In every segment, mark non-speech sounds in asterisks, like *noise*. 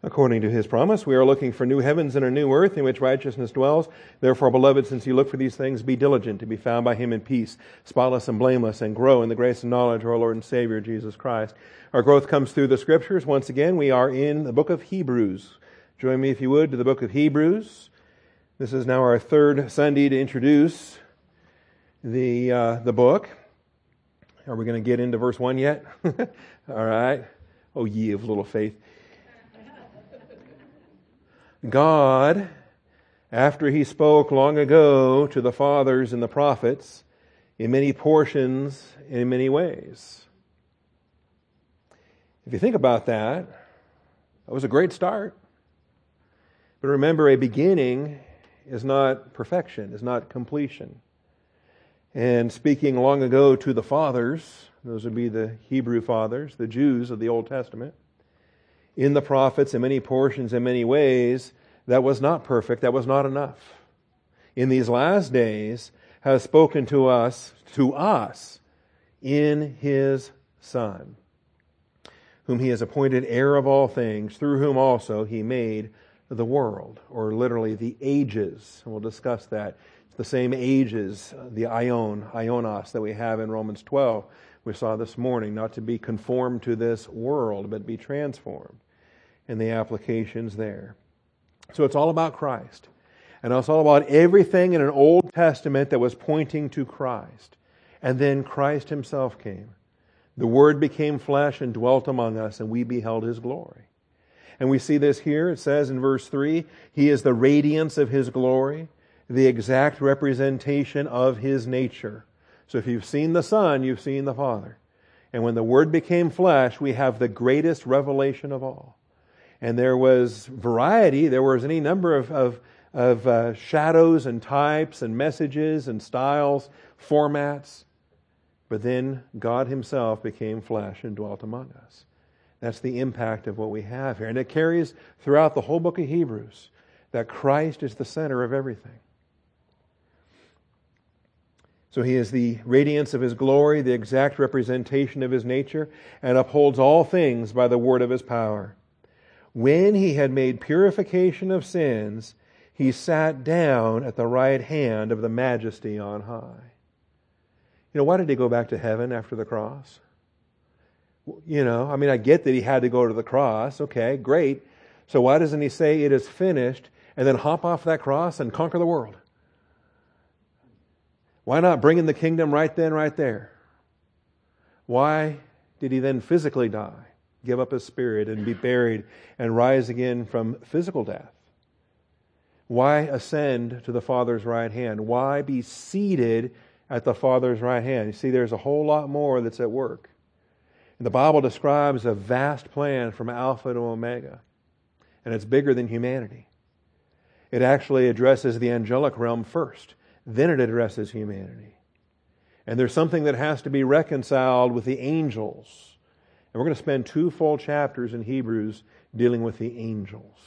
According to his promise, we are looking for new heavens and a new earth in which righteousness dwells. Therefore, beloved, since you look for these things, be diligent to be found by him in peace, spotless and blameless, and grow in the grace and knowledge of our Lord and Savior, Jesus Christ. Our growth comes through the scriptures. Once again, we are in the book of Hebrews. Join me, if you would, to the book of Hebrews. This is now our third Sunday to introduce the, uh, the book. Are we going to get into verse 1 yet? *laughs* All right. Oh, ye of little faith. God, after he spoke long ago to the fathers and the prophets in many portions, and in many ways. If you think about that, that was a great start. But remember, a beginning is not perfection, is not completion. And speaking long ago to the fathers, those would be the Hebrew fathers, the Jews of the Old Testament, in the prophets in many portions, in many ways, that was not perfect, that was not enough. In these last days, has spoken to us, to us, in his Son, whom he has appointed heir of all things, through whom also he made the world, or literally the ages. And we'll discuss that. The same ages, uh, the aion, aionos, that we have in Romans 12, we saw this morning, not to be conformed to this world, but be transformed and the applications there. So it's all about Christ. And it's all about everything in an Old Testament that was pointing to Christ. And then Christ himself came. The Word became flesh and dwelt among us, and we beheld his glory. And we see this here. It says in verse 3 He is the radiance of his glory, the exact representation of his nature. So if you've seen the Son, you've seen the Father. And when the Word became flesh, we have the greatest revelation of all and there was variety. There was any number of, of, of uh, shadows and types and messages and styles, formats. But then God Himself became flesh and dwelt among us. That's the impact of what we have here. And it carries throughout the whole book of Hebrews that Christ is the center of everything. So he is the radiance of his glory, the exact representation of his nature, and upholds all things by the word of his power. When he had made purification of sins, he sat down at the right hand of the majesty on high. You know, why did he go back to heaven after the cross? You know, I mean, I get that he had to go to the cross. Okay, great. So why doesn't he say it is finished and then hop off that cross and conquer the world? Why not bring in the kingdom right then, right there? Why did he then physically die? Give up his spirit and be buried and rise again from physical death? Why ascend to the Father's right hand? Why be seated at the Father's right hand? You see, there's a whole lot more that's at work. And the Bible describes a vast plan from Alpha to Omega, and it's bigger than humanity. It actually addresses the angelic realm first, then it addresses humanity. And there's something that has to be reconciled with the angels we're going to spend two full chapters in Hebrews dealing with the angels.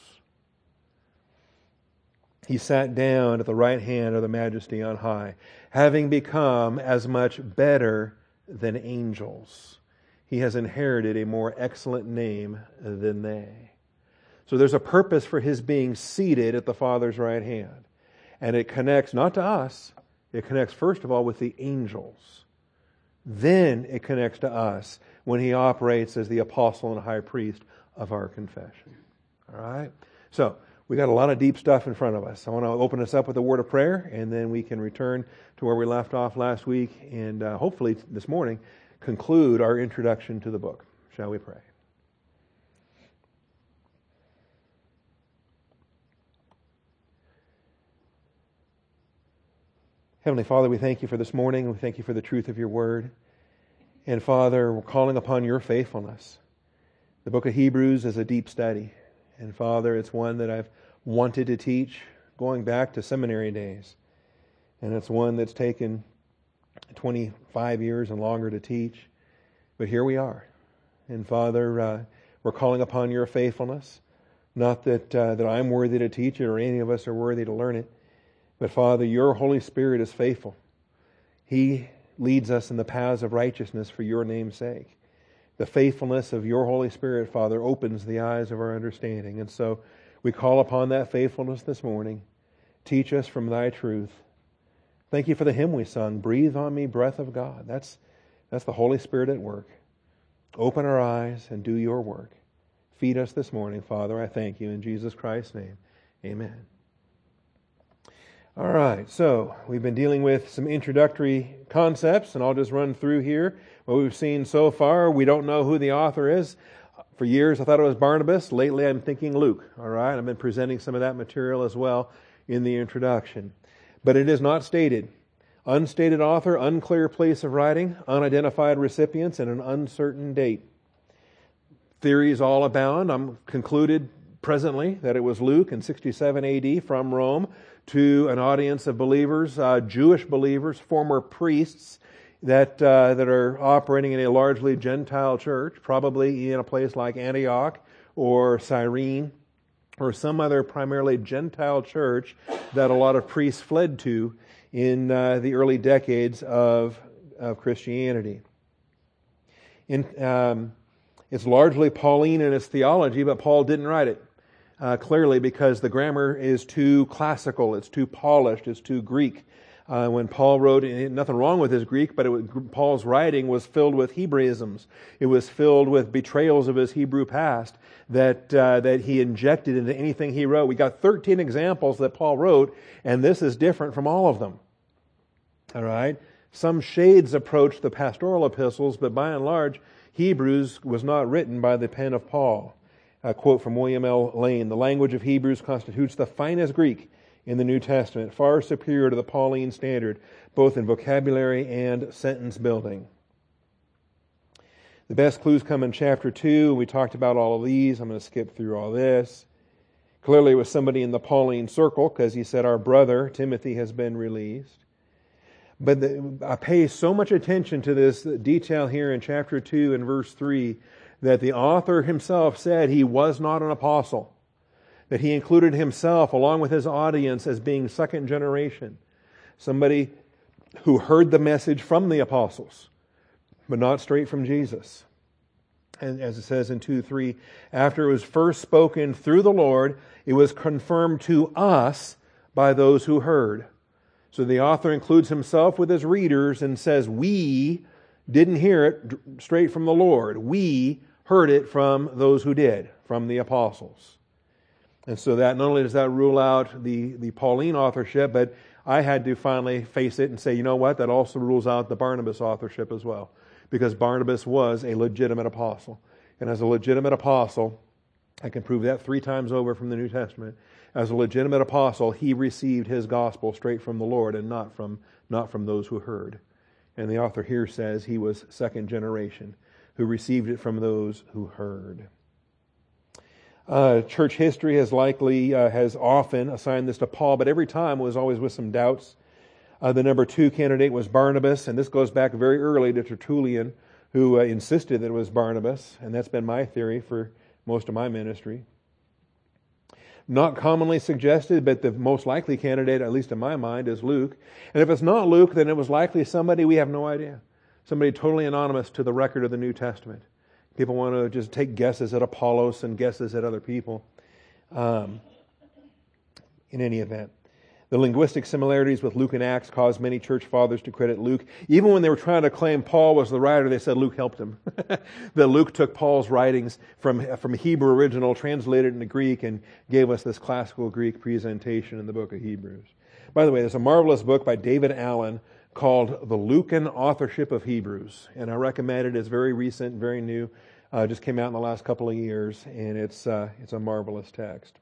He sat down at the right hand of the majesty on high, having become as much better than angels. He has inherited a more excellent name than they. So there's a purpose for his being seated at the Father's right hand. And it connects not to us, it connects first of all with the angels. Then it connects to us when he operates as the apostle and high priest of our confession. All right? So, we got a lot of deep stuff in front of us. I want to open us up with a word of prayer, and then we can return to where we left off last week and uh, hopefully this morning conclude our introduction to the book. Shall we pray? Heavenly Father, we thank you for this morning. We thank you for the truth of your word. And Father, we're calling upon your faithfulness. The book of Hebrews is a deep study. And Father, it's one that I've wanted to teach going back to seminary days. And it's one that's taken 25 years and longer to teach. But here we are. And Father, uh, we're calling upon your faithfulness. Not that, uh, that I'm worthy to teach it or any of us are worthy to learn it. But Father, your Holy Spirit is faithful. He leads us in the paths of righteousness for your name's sake. the faithfulness of your Holy Spirit, Father, opens the eyes of our understanding. And so we call upon that faithfulness this morning. Teach us from thy truth. Thank you for the hymn we sung, Breathe on me, breath of God. That's, that's the Holy Spirit at work. Open our eyes and do your work. Feed us this morning, Father. I thank you in Jesus Christ's name. Amen. All right, so we've been dealing with some introductory concepts, and I'll just run through here what we've seen so far. We don't know who the author is. For years, I thought it was Barnabas. Lately, I'm thinking Luke. All right, I've been presenting some of that material as well in the introduction. But it is not stated. Unstated author, unclear place of writing, unidentified recipients, and an uncertain date. Theories all abound. I'm concluded presently that it was Luke in 67 AD from Rome to an audience of believers, uh, Jewish believers, former priests that, uh, that are operating in a largely Gentile church, probably in a place like Antioch or Cyrene or some other primarily Gentile church that a lot of priests fled to in uh, the early decades of, of Christianity. In, um, it's largely Pauline in its theology, but Paul didn't write it uh, clearly because the grammar is too classical, it's too polished, it's too Greek. Uh, when Paul wrote, nothing wrong with his Greek, but was, Paul's writing was filled with Hebraisms. It was filled with betrayals of his Hebrew past that uh, that he injected into anything he wrote. We got 13 examples that Paul wrote, and this is different from all of them. All right, some shades approach the pastoral epistles, but by and large, Hebrews was not written by the pen of Paul. A quote from William L. Lane The language of Hebrews constitutes the finest Greek in the New Testament, far superior to the Pauline standard, both in vocabulary and sentence building. The best clues come in chapter 2. We talked about all of these. I'm going to skip through all this. Clearly, it was somebody in the Pauline circle because he said, Our brother, Timothy, has been released. But the, I pay so much attention to this detail here in chapter 2 and verse 3 that the author himself said he was not an apostle, that he included himself along with his audience as being second generation, somebody who heard the message from the apostles, but not straight from Jesus. And as it says in 2 3, after it was first spoken through the Lord, it was confirmed to us by those who heard. So the author includes himself with his readers and says, We didn't hear it straight from the Lord. We heard it from those who did, from the apostles. And so that not only does that rule out the, the Pauline authorship, but I had to finally face it and say, you know what, that also rules out the Barnabas authorship as well. Because Barnabas was a legitimate apostle. And as a legitimate apostle, I can prove that three times over from the New Testament. As a legitimate apostle, he received his gospel straight from the Lord and not from, not from those who heard. And the author here says he was second generation who received it from those who heard. Uh, church history has likely, uh, has often assigned this to Paul, but every time was always with some doubts. Uh, the number two candidate was Barnabas, and this goes back very early to Tertullian, who uh, insisted that it was Barnabas, and that's been my theory for most of my ministry. Not commonly suggested, but the most likely candidate, at least in my mind, is Luke. And if it's not Luke, then it was likely somebody we have no idea somebody totally anonymous to the record of the New Testament. People want to just take guesses at Apollos and guesses at other people. Um, in any event, the linguistic similarities with Luke and Acts caused many church fathers to credit Luke. Even when they were trying to claim Paul was the writer, they said Luke helped him. *laughs* that Luke took Paul's writings from, from Hebrew original, translated into Greek, and gave us this classical Greek presentation in the book of Hebrews. By the way, there's a marvelous book by David Allen called The Lukan Authorship of Hebrews. And I recommend it. It's very recent, very new. Uh, just came out in the last couple of years, and it's, uh, it's a marvelous text.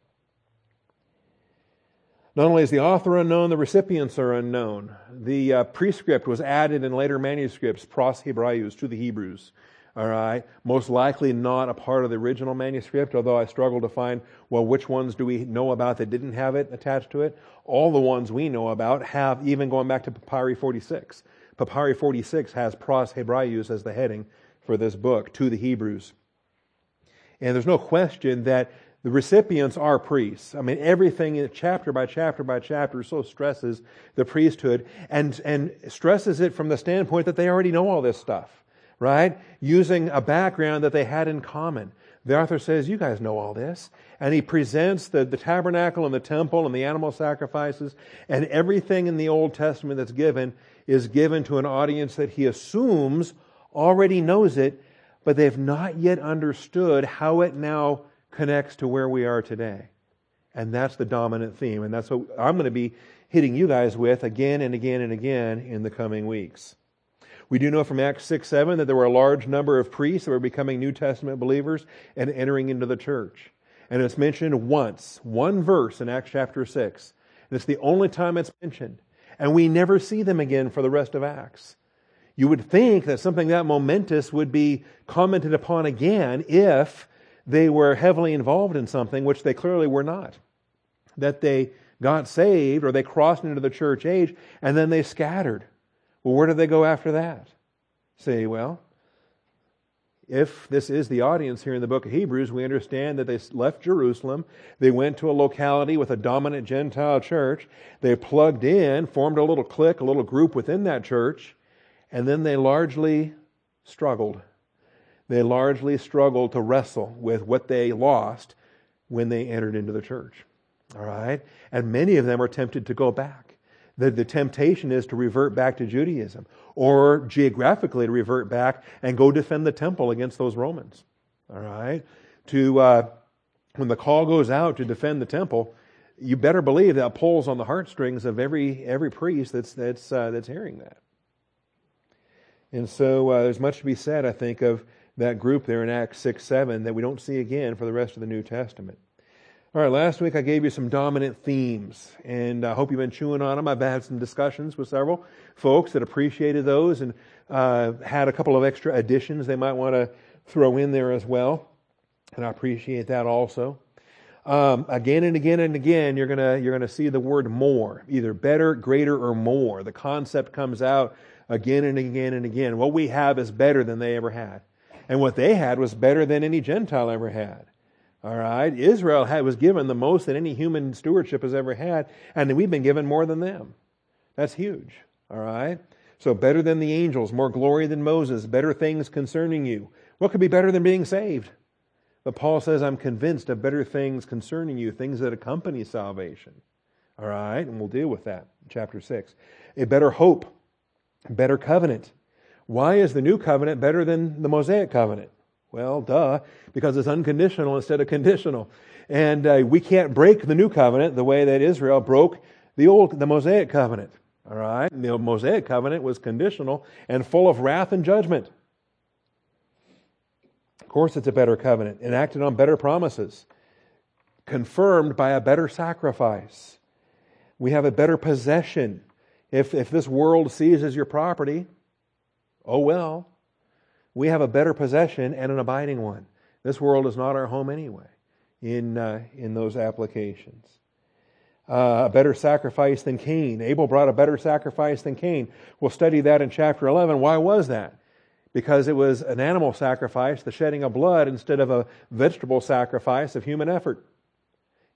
Not only is the author unknown, the recipients are unknown. The uh, prescript was added in later manuscripts, pros Hebraeus, to the Hebrews. All right. Most likely not a part of the original manuscript, although I struggle to find, well, which ones do we know about that didn't have it attached to it? All the ones we know about have, even going back to Papyri 46. Papyri 46 has Pros Hebraeus as the heading for this book to the Hebrews. And there's no question that the recipients are priests. I mean, everything chapter by chapter by chapter so stresses the priesthood and, and stresses it from the standpoint that they already know all this stuff right? Using a background that they had in common. The author says, You guys know all this. And he presents the, the tabernacle and the temple and the animal sacrifices and everything in the Old Testament that's given is given to an audience that he assumes already knows it, but they've not yet understood how it now connects to where we are today. And that's the dominant theme. And that's what I'm going to be hitting you guys with again and again and again in the coming weeks. We do know from Acts 6 7 that there were a large number of priests that were becoming New Testament believers and entering into the church. And it's mentioned once, one verse in Acts chapter 6. And it's the only time it's mentioned. And we never see them again for the rest of Acts. You would think that something that momentous would be commented upon again if they were heavily involved in something, which they clearly were not. That they got saved or they crossed into the church age and then they scattered. Well, where do they go after that? Say, well, if this is the audience here in the book of Hebrews, we understand that they left Jerusalem. They went to a locality with a dominant Gentile church. They plugged in, formed a little clique, a little group within that church, and then they largely struggled. They largely struggled to wrestle with what they lost when they entered into the church. All right? And many of them are tempted to go back. The, the temptation is to revert back to Judaism or geographically to revert back and go defend the temple against those Romans. All right? To, uh, when the call goes out to defend the temple, you better believe that pulls on the heartstrings of every, every priest that's, that's, uh, that's hearing that. And so uh, there's much to be said, I think, of that group there in Acts 6 7 that we don't see again for the rest of the New Testament. All right, last week I gave you some dominant themes, and I hope you've been chewing on them. I've had some discussions with several folks that appreciated those and uh, had a couple of extra additions they might want to throw in there as well, and I appreciate that also. Um, again and again and again, you're gonna you're gonna see the word more, either better, greater, or more. The concept comes out again and again and again. What we have is better than they ever had, and what they had was better than any Gentile ever had. All right. Israel had, was given the most that any human stewardship has ever had, and we've been given more than them. That's huge. All right. So better than the angels, more glory than Moses, better things concerning you. What could be better than being saved? But Paul says, I'm convinced of better things concerning you, things that accompany salvation. All right. And we'll deal with that. Chapter 6. A better hope, better covenant. Why is the new covenant better than the Mosaic covenant? Well, duh, because it's unconditional instead of conditional. And uh, we can't break the new covenant the way that Israel broke the old, the Mosaic covenant. All right? The Mosaic covenant was conditional and full of wrath and judgment. Of course, it's a better covenant, enacted on better promises, confirmed by a better sacrifice. We have a better possession. If, if this world seizes your property, oh well we have a better possession and an abiding one. This world is not our home anyway in, uh, in those applications. Uh, a better sacrifice than Cain. Abel brought a better sacrifice than Cain. We'll study that in chapter 11. Why was that? Because it was an animal sacrifice, the shedding of blood, instead of a vegetable sacrifice of human effort.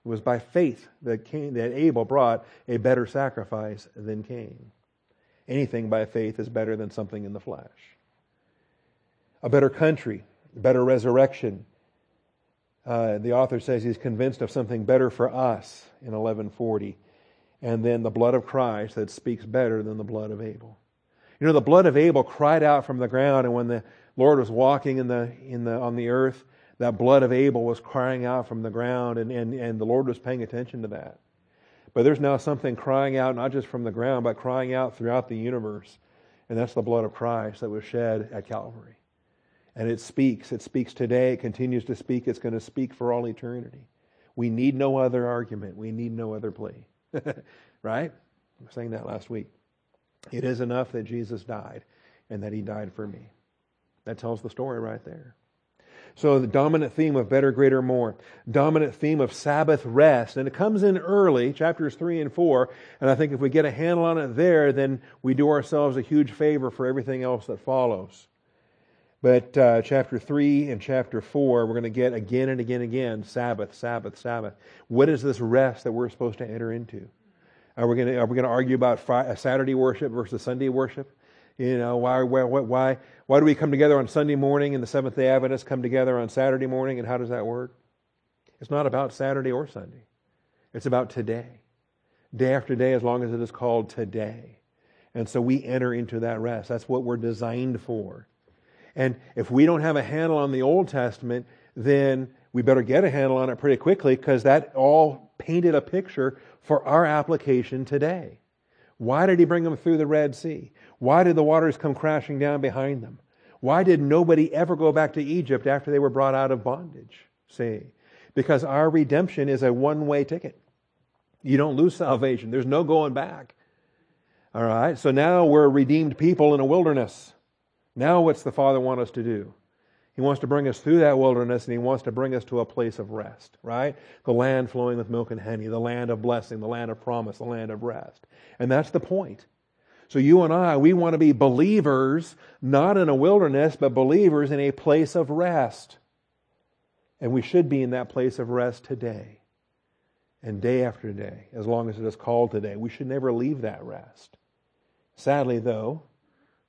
It was by faith that, Cain, that Abel brought a better sacrifice than Cain. Anything by faith is better than something in the flesh a better country, a better resurrection. Uh, the author says he's convinced of something better for us in 1140. And then the blood of Christ that speaks better than the blood of Abel. You know, the blood of Abel cried out from the ground, and when the Lord was walking in the, in the, on the earth, that blood of Abel was crying out from the ground, and, and, and the Lord was paying attention to that. But there's now something crying out, not just from the ground, but crying out throughout the universe. And that's the blood of Christ that was shed at Calvary. And it speaks. It speaks today. It continues to speak. It's going to speak for all eternity. We need no other argument. We need no other plea. *laughs* right? I was saying that last week. It is enough that Jesus died and that he died for me. That tells the story right there. So the dominant theme of better, greater, more. Dominant theme of Sabbath rest. And it comes in early, chapters 3 and 4. And I think if we get a handle on it there, then we do ourselves a huge favor for everything else that follows. But uh, chapter 3 and chapter 4, we're going to get again and again and again Sabbath, Sabbath, Sabbath. What is this rest that we're supposed to enter into? Are we going to, are we going to argue about Friday, Saturday worship versus Sunday worship? You know, why, why, why, why do we come together on Sunday morning and the Seventh day Adventists come together on Saturday morning, and how does that work? It's not about Saturday or Sunday. It's about today. Day after day, as long as it is called today. And so we enter into that rest. That's what we're designed for. And if we don't have a handle on the Old Testament, then we better get a handle on it pretty quickly because that all painted a picture for our application today. Why did he bring them through the Red Sea? Why did the waters come crashing down behind them? Why did nobody ever go back to Egypt after they were brought out of bondage? See? Because our redemption is a one way ticket. You don't lose salvation, there's no going back. All right, so now we're redeemed people in a wilderness. Now, what's the Father want us to do? He wants to bring us through that wilderness and He wants to bring us to a place of rest, right? The land flowing with milk and honey, the land of blessing, the land of promise, the land of rest. And that's the point. So you and I, we want to be believers, not in a wilderness, but believers in a place of rest. And we should be in that place of rest today and day after day, as long as it is called today. We should never leave that rest. Sadly, though,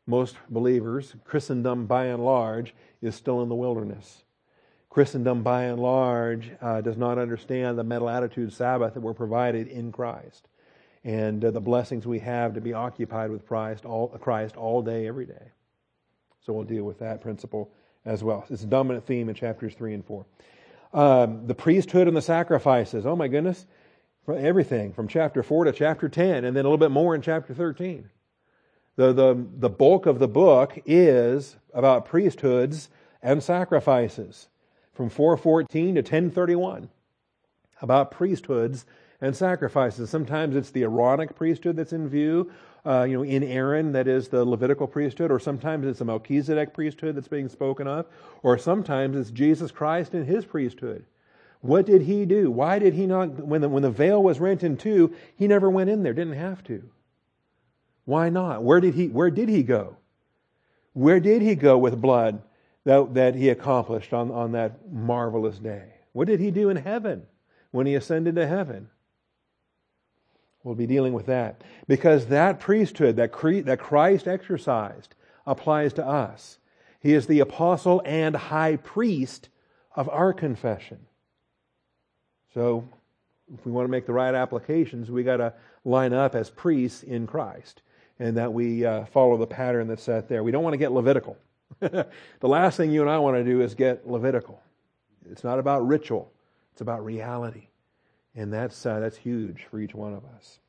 most believers, Christendom by and large, is still in the wilderness. Christendom by and large uh, does not understand the mental attitude Sabbath that we're provided in Christ and uh, the blessings we have to be occupied with Christ all, Christ all day, every day. So we'll deal with that principle as well. It's a dominant theme in chapters 3 and 4. Um, the priesthood and the sacrifices. Oh my goodness. Everything from chapter 4 to chapter 10, and then a little bit more in chapter 13. The, the, the bulk of the book is about priesthoods and sacrifices from 414 to 1031 about priesthoods and sacrifices. Sometimes it's the Aaronic priesthood that's in view, uh, you know, in Aaron, that is the Levitical priesthood, or sometimes it's the Melchizedek priesthood that's being spoken of, or sometimes it's Jesus Christ and his priesthood. What did he do? Why did he not, when the, when the veil was rent in two, he never went in there, didn't have to. Why not? Where did he, where did he go? Where did he go with blood that, that he accomplished on, on that marvelous day? What did he do in heaven when he ascended to heaven? We'll be dealing with that. Because that priesthood that, that Christ exercised applies to us. He is the apostle and high priest of our confession. So, if we want to make the right applications, we got to line up as priests in Christ and that we uh, follow the pattern that's set there. We don't want to get Levitical. *laughs* the last thing you and I want to do is get Levitical. It's not about ritual, it's about reality. And that's, uh, that's huge for each one of us.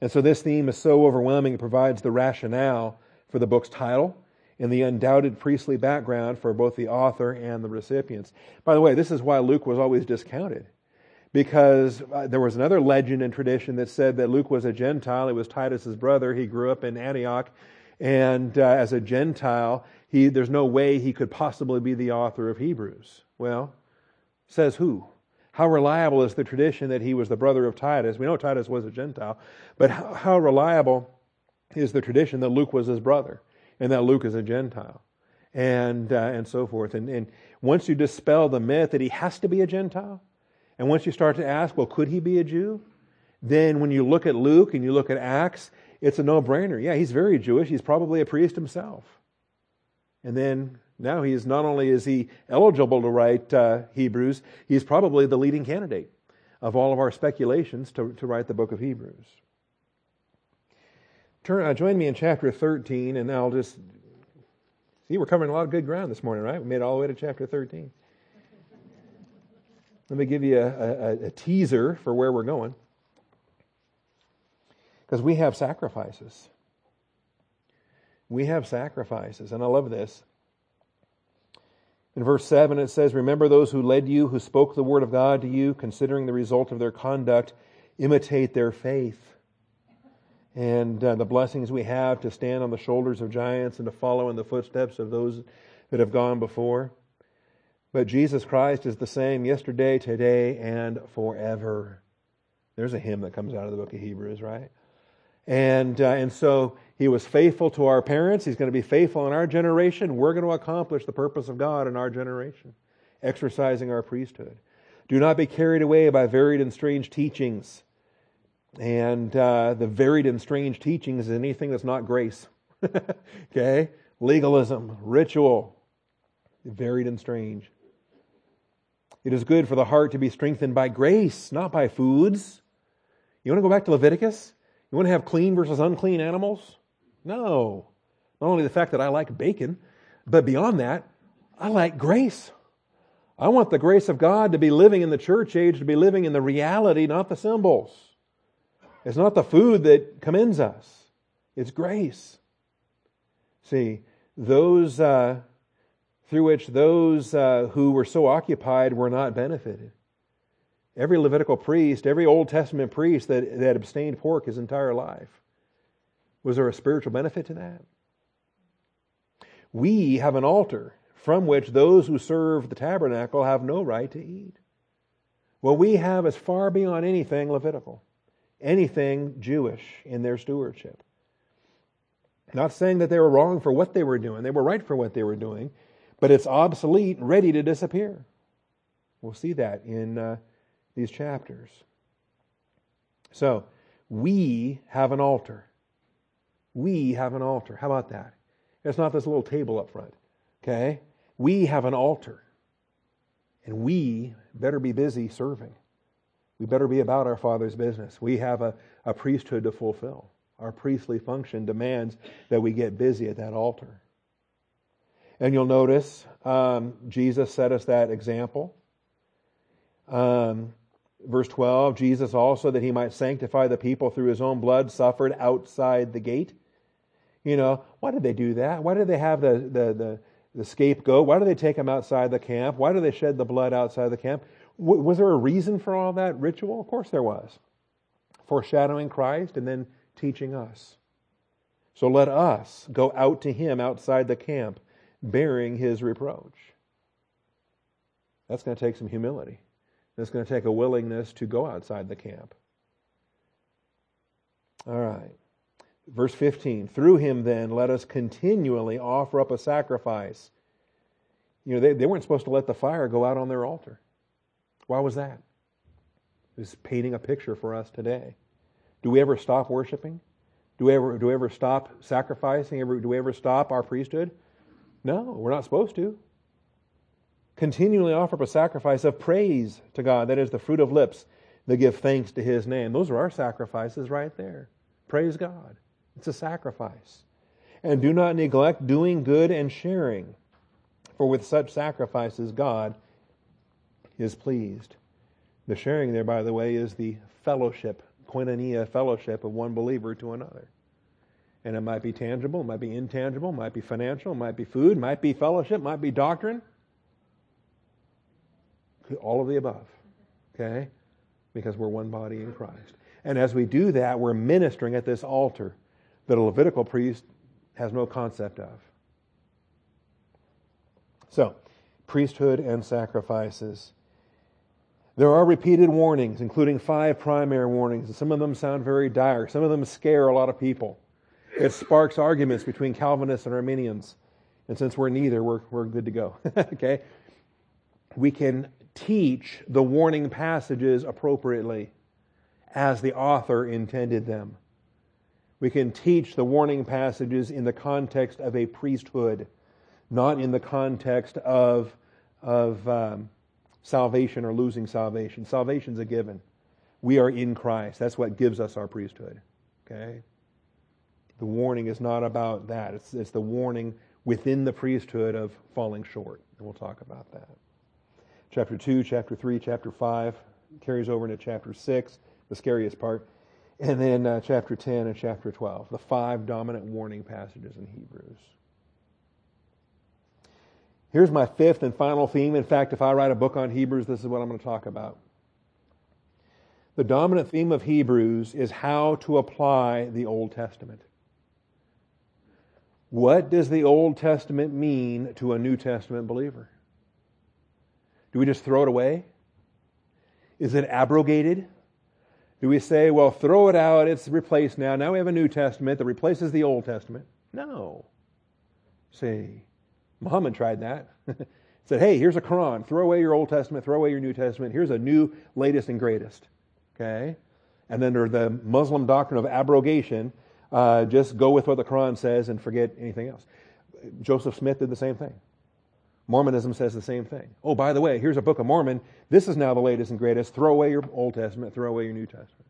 And so this theme is so overwhelming, it provides the rationale for the book's title and the undoubted priestly background for both the author and the recipients. By the way, this is why Luke was always discounted because uh, there was another legend and tradition that said that Luke was a Gentile. He was Titus's brother. He grew up in Antioch, and uh, as a Gentile, he, there's no way he could possibly be the author of Hebrews. Well, says who? How reliable is the tradition that he was the brother of Titus? We know Titus was a Gentile, but how, how reliable is the tradition that Luke was his brother and that Luke is a Gentile? And, uh, and so forth. And, and once you dispel the myth that he has to be a Gentile, and once you start to ask, well, could he be a Jew? Then when you look at Luke and you look at Acts, it's a no brainer. Yeah, he's very Jewish. He's probably a priest himself. And then now he's not only is he eligible to write uh, Hebrews, he's probably the leading candidate of all of our speculations to, to write the book of Hebrews. Turn, uh, join me in chapter 13, and I'll just see we're covering a lot of good ground this morning, right? We made it all the way to chapter 13. Let me give you a, a, a teaser for where we're going. Because we have sacrifices. We have sacrifices, and I love this. In verse 7, it says, Remember those who led you, who spoke the word of God to you, considering the result of their conduct, imitate their faith. And uh, the blessings we have to stand on the shoulders of giants and to follow in the footsteps of those that have gone before. But Jesus Christ is the same yesterday, today, and forever. There's a hymn that comes out of the book of Hebrews, right? And, uh, and so he was faithful to our parents. He's going to be faithful in our generation. We're going to accomplish the purpose of God in our generation, exercising our priesthood. Do not be carried away by varied and strange teachings. And uh, the varied and strange teachings is anything that's not grace. *laughs* okay? Legalism, ritual, varied and strange. It is good for the heart to be strengthened by grace, not by foods. You want to go back to Leviticus? You want to have clean versus unclean animals? No. Not only the fact that I like bacon, but beyond that, I like grace. I want the grace of God to be living in the church age, to be living in the reality, not the symbols. It's not the food that commends us, it's grace. See, those uh, through which those uh, who were so occupied were not benefited. Every Levitical priest, every Old Testament priest that, that abstained pork his entire life, was there a spiritual benefit to that? We have an altar from which those who serve the tabernacle have no right to eat. What we have is far beyond anything Levitical, anything Jewish in their stewardship. Not saying that they were wrong for what they were doing, they were right for what they were doing, but it's obsolete, and ready to disappear. We'll see that in uh, these chapters. So, we have an altar. We have an altar. How about that? It's not this little table up front. Okay? We have an altar. And we better be busy serving. We better be about our Father's business. We have a, a priesthood to fulfill. Our priestly function demands that we get busy at that altar. And you'll notice um, Jesus set us that example. Um, verse 12 Jesus also, that he might sanctify the people through his own blood, suffered outside the gate. You know, why did they do that? Why did they have the, the, the the scapegoat? Why do they take him outside the camp? Why do they shed the blood outside the camp? W- was there a reason for all that ritual? Of course there was. Foreshadowing Christ and then teaching us. So let us go out to him outside the camp, bearing his reproach. That's going to take some humility. That's going to take a willingness to go outside the camp. All right. Verse 15, through him then let us continually offer up a sacrifice. You know, they, they weren't supposed to let the fire go out on their altar. Why was that? It was painting a picture for us today. Do we ever stop worshiping? Do we ever, do we ever stop sacrificing? do we ever stop our priesthood? No, we're not supposed to. Continually offer up a sacrifice of praise to God. That is the fruit of lips that give thanks to his name. Those are our sacrifices right there. Praise God. It's a sacrifice. And do not neglect doing good and sharing, for with such sacrifices God is pleased. The sharing there, by the way, is the fellowship, koinonia fellowship of one believer to another. And it might be tangible, it might be intangible, it might be financial, it might be food, it might be fellowship, it might be doctrine. All of the above. Okay? Because we're one body in Christ. And as we do that, we're ministering at this altar that a Levitical priest has no concept of. So, priesthood and sacrifices. There are repeated warnings, including five primary warnings, and some of them sound very dire. Some of them scare a lot of people. It sparks arguments between Calvinists and Arminians. And since we're neither, we're, we're good to go. *laughs* okay? We can teach the warning passages appropriately as the author intended them. We can teach the warning passages in the context of a priesthood, not in the context of, of um, salvation or losing salvation. Salvation's a given. We are in Christ. That's what gives us our priesthood. Okay? The warning is not about that. It's, it's the warning within the priesthood of falling short. And we'll talk about that. Chapter 2, chapter 3, chapter 5 carries over into chapter 6, the scariest part. And then uh, chapter 10 and chapter 12, the five dominant warning passages in Hebrews. Here's my fifth and final theme. In fact, if I write a book on Hebrews, this is what I'm going to talk about. The dominant theme of Hebrews is how to apply the Old Testament. What does the Old Testament mean to a New Testament believer? Do we just throw it away? Is it abrogated? Do we say, well, throw it out, it's replaced now. Now we have a New Testament that replaces the Old Testament? No. See, Muhammad tried that. *laughs* said, hey, here's a Quran. Throw away your Old Testament, throw away your New Testament. Here's a new, latest, and greatest. Okay? And then under the Muslim doctrine of abrogation, uh, just go with what the Quran says and forget anything else. Joseph Smith did the same thing. Mormonism says the same thing. Oh, by the way, here's a Book of Mormon. This is now the latest and greatest. Throw away your Old Testament, throw away your New Testament.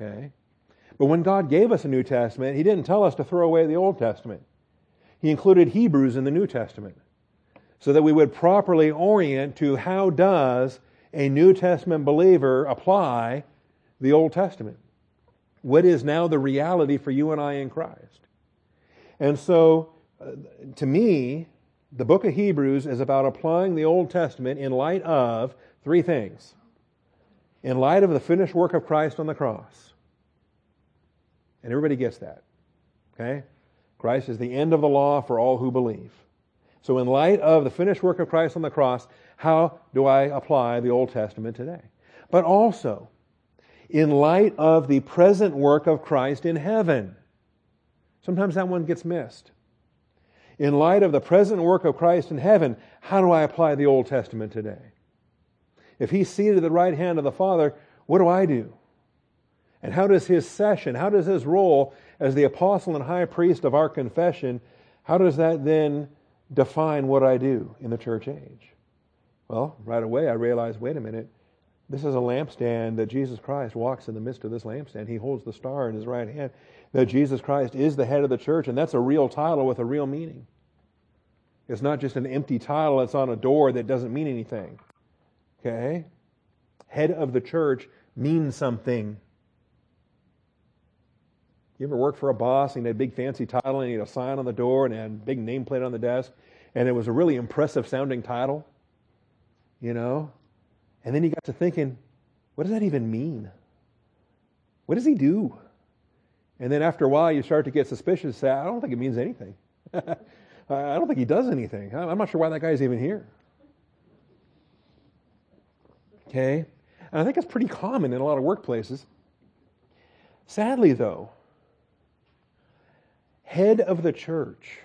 Okay? But when God gave us a New Testament, He didn't tell us to throw away the Old Testament. He included Hebrews in the New Testament so that we would properly orient to how does a New Testament believer apply the Old Testament? What is now the reality for you and I in Christ? And so, uh, to me, the book of Hebrews is about applying the Old Testament in light of three things. In light of the finished work of Christ on the cross. And everybody gets that. Okay? Christ is the end of the law for all who believe. So, in light of the finished work of Christ on the cross, how do I apply the Old Testament today? But also, in light of the present work of Christ in heaven. Sometimes that one gets missed. In light of the present work of Christ in heaven, how do I apply the Old Testament today? If he's seated at the right hand of the Father, what do I do? And how does his session, how does his role as the apostle and high priest of our confession, how does that then define what I do in the church age? Well, right away I realize, wait a minute, this is a lampstand that Jesus Christ walks in the midst of this lampstand. He holds the star in his right hand. That Jesus Christ is the head of the church, and that's a real title with a real meaning. It's not just an empty title that's on a door that doesn't mean anything. Okay? Head of the church means something. You ever work for a boss and he had a big fancy title and he had a sign on the door and had a big nameplate on the desk and it was a really impressive sounding title? You know? And then you got to thinking, what does that even mean? What does he do? And then after a while, you start to get suspicious. Say, I don't think it means anything. *laughs* I don't think he does anything. I'm not sure why that guy's even here. Okay? And I think it's pretty common in a lot of workplaces. Sadly, though, head of the church,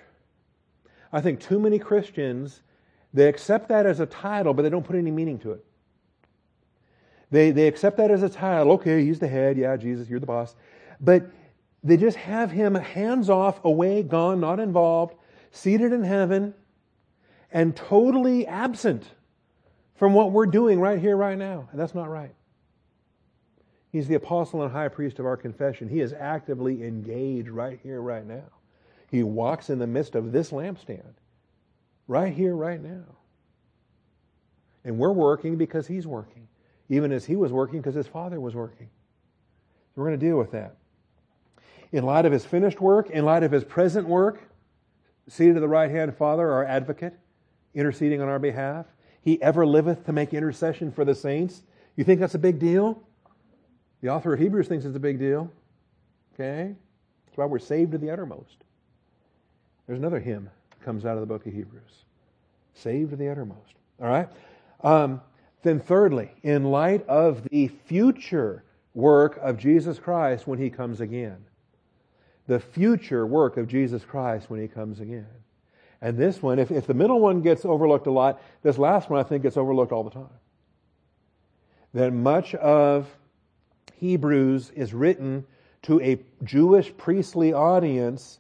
I think too many Christians, they accept that as a title, but they don't put any meaning to it. They, they accept that as a title. Okay, he's the head. Yeah, Jesus, you're the boss. But they just have him hands off, away, gone, not involved, seated in heaven, and totally absent from what we're doing right here, right now. And that's not right. He's the apostle and high priest of our confession. He is actively engaged right here, right now. He walks in the midst of this lampstand, right here, right now. And we're working because he's working even as he was working because his father was working. We're going to deal with that. In light of his finished work, in light of his present work, seated at the right hand Father, our advocate, interceding on our behalf, he ever liveth to make intercession for the saints. You think that's a big deal? The author of Hebrews thinks it's a big deal. Okay? That's why we're saved to the uttermost. There's another hymn that comes out of the book of Hebrews. Saved to the uttermost. All right? Um, then, thirdly, in light of the future work of Jesus Christ when he comes again, the future work of Jesus Christ when he comes again. And this one, if, if the middle one gets overlooked a lot, this last one I think gets overlooked all the time. That much of Hebrews is written to a Jewish priestly audience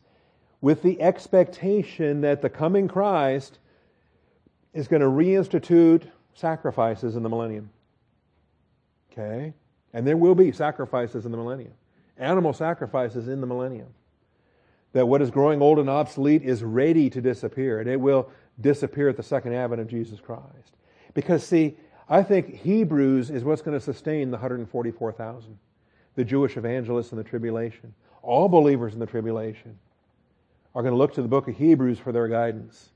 with the expectation that the coming Christ is going to reinstitute sacrifices in the millennium. Okay? And there will be sacrifices in the millennium. Animal sacrifices in the millennium. That what is growing old and obsolete is ready to disappear, and it will disappear at the second advent of Jesus Christ. Because, see, I think Hebrews is what's going to sustain the 144,000, the Jewish evangelists in the tribulation. All believers in the tribulation are going to look to the book of Hebrews for their guidance.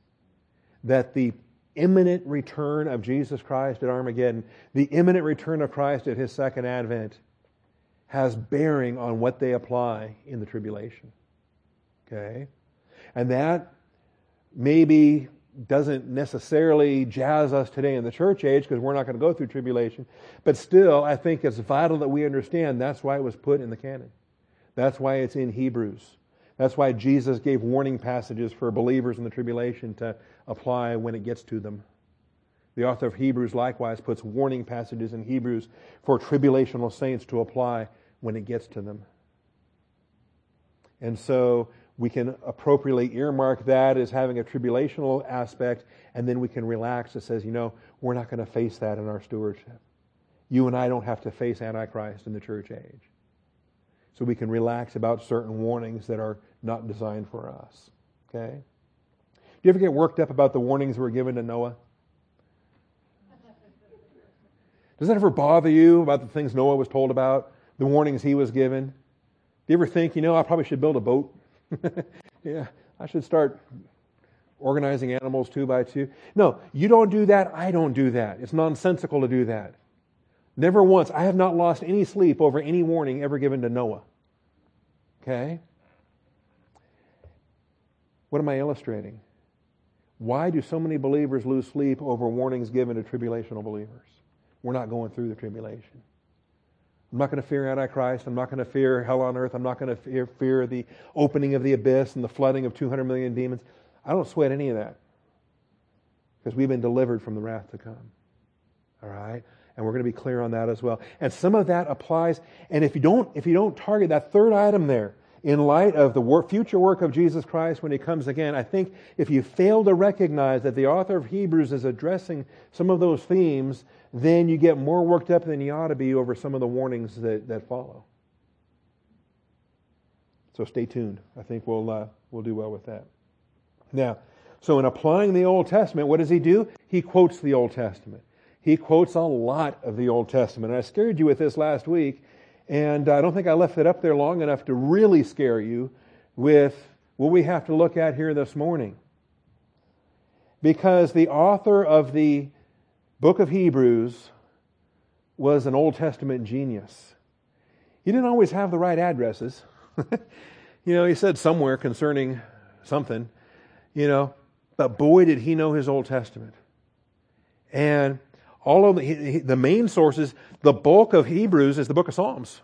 That the imminent return of Jesus Christ at Armageddon, the imminent return of Christ at his second advent, has bearing on what they apply in the tribulation. Okay? And that maybe doesn't necessarily jazz us today in the church age because we're not going to go through tribulation. But still, I think it's vital that we understand that's why it was put in the canon. That's why it's in Hebrews. That's why Jesus gave warning passages for believers in the tribulation to apply when it gets to them. The author of Hebrews likewise puts warning passages in Hebrews for tribulational saints to apply when it gets to them. And so we can appropriately earmark that as having a tribulational aspect, and then we can relax. It says, you know, we're not going to face that in our stewardship. You and I don't have to face Antichrist in the church age. So we can relax about certain warnings that are not designed for us. Okay? Do you ever get worked up about the warnings that were given to Noah? Does that ever bother you about the things Noah was told about, the warnings he was given? Do you ever think, you know, I probably should build a boat? *laughs* yeah, I should start organizing animals two by two. No, you don't do that. I don't do that. It's nonsensical to do that. Never once. I have not lost any sleep over any warning ever given to Noah. Okay? What am I illustrating? Why do so many believers lose sleep over warnings given to tribulational believers? We're not going through the tribulation. I'm not going to fear Antichrist. I'm not going to fear hell on earth. I'm not going to fear, fear the opening of the abyss and the flooding of 200 million demons. I don't sweat any of that because we've been delivered from the wrath to come. All right? And we're going to be clear on that as well. And some of that applies. And if you don't, if you don't target that third item there, in light of the future work of Jesus Christ when he comes again, I think if you fail to recognize that the author of Hebrews is addressing some of those themes, then you get more worked up than you ought to be over some of the warnings that, that follow. So stay tuned. I think we'll, uh, we'll do well with that. Now, so in applying the Old Testament, what does he do? He quotes the Old Testament. He quotes a lot of the Old Testament. And I scared you with this last week, and I don't think I left it up there long enough to really scare you with what we have to look at here this morning. Because the author of the book of Hebrews was an Old Testament genius. He didn't always have the right addresses. *laughs* you know, he said somewhere concerning something, you know, but boy, did he know his Old Testament. And all of the, the main sources, the bulk of Hebrews is the book of Psalms.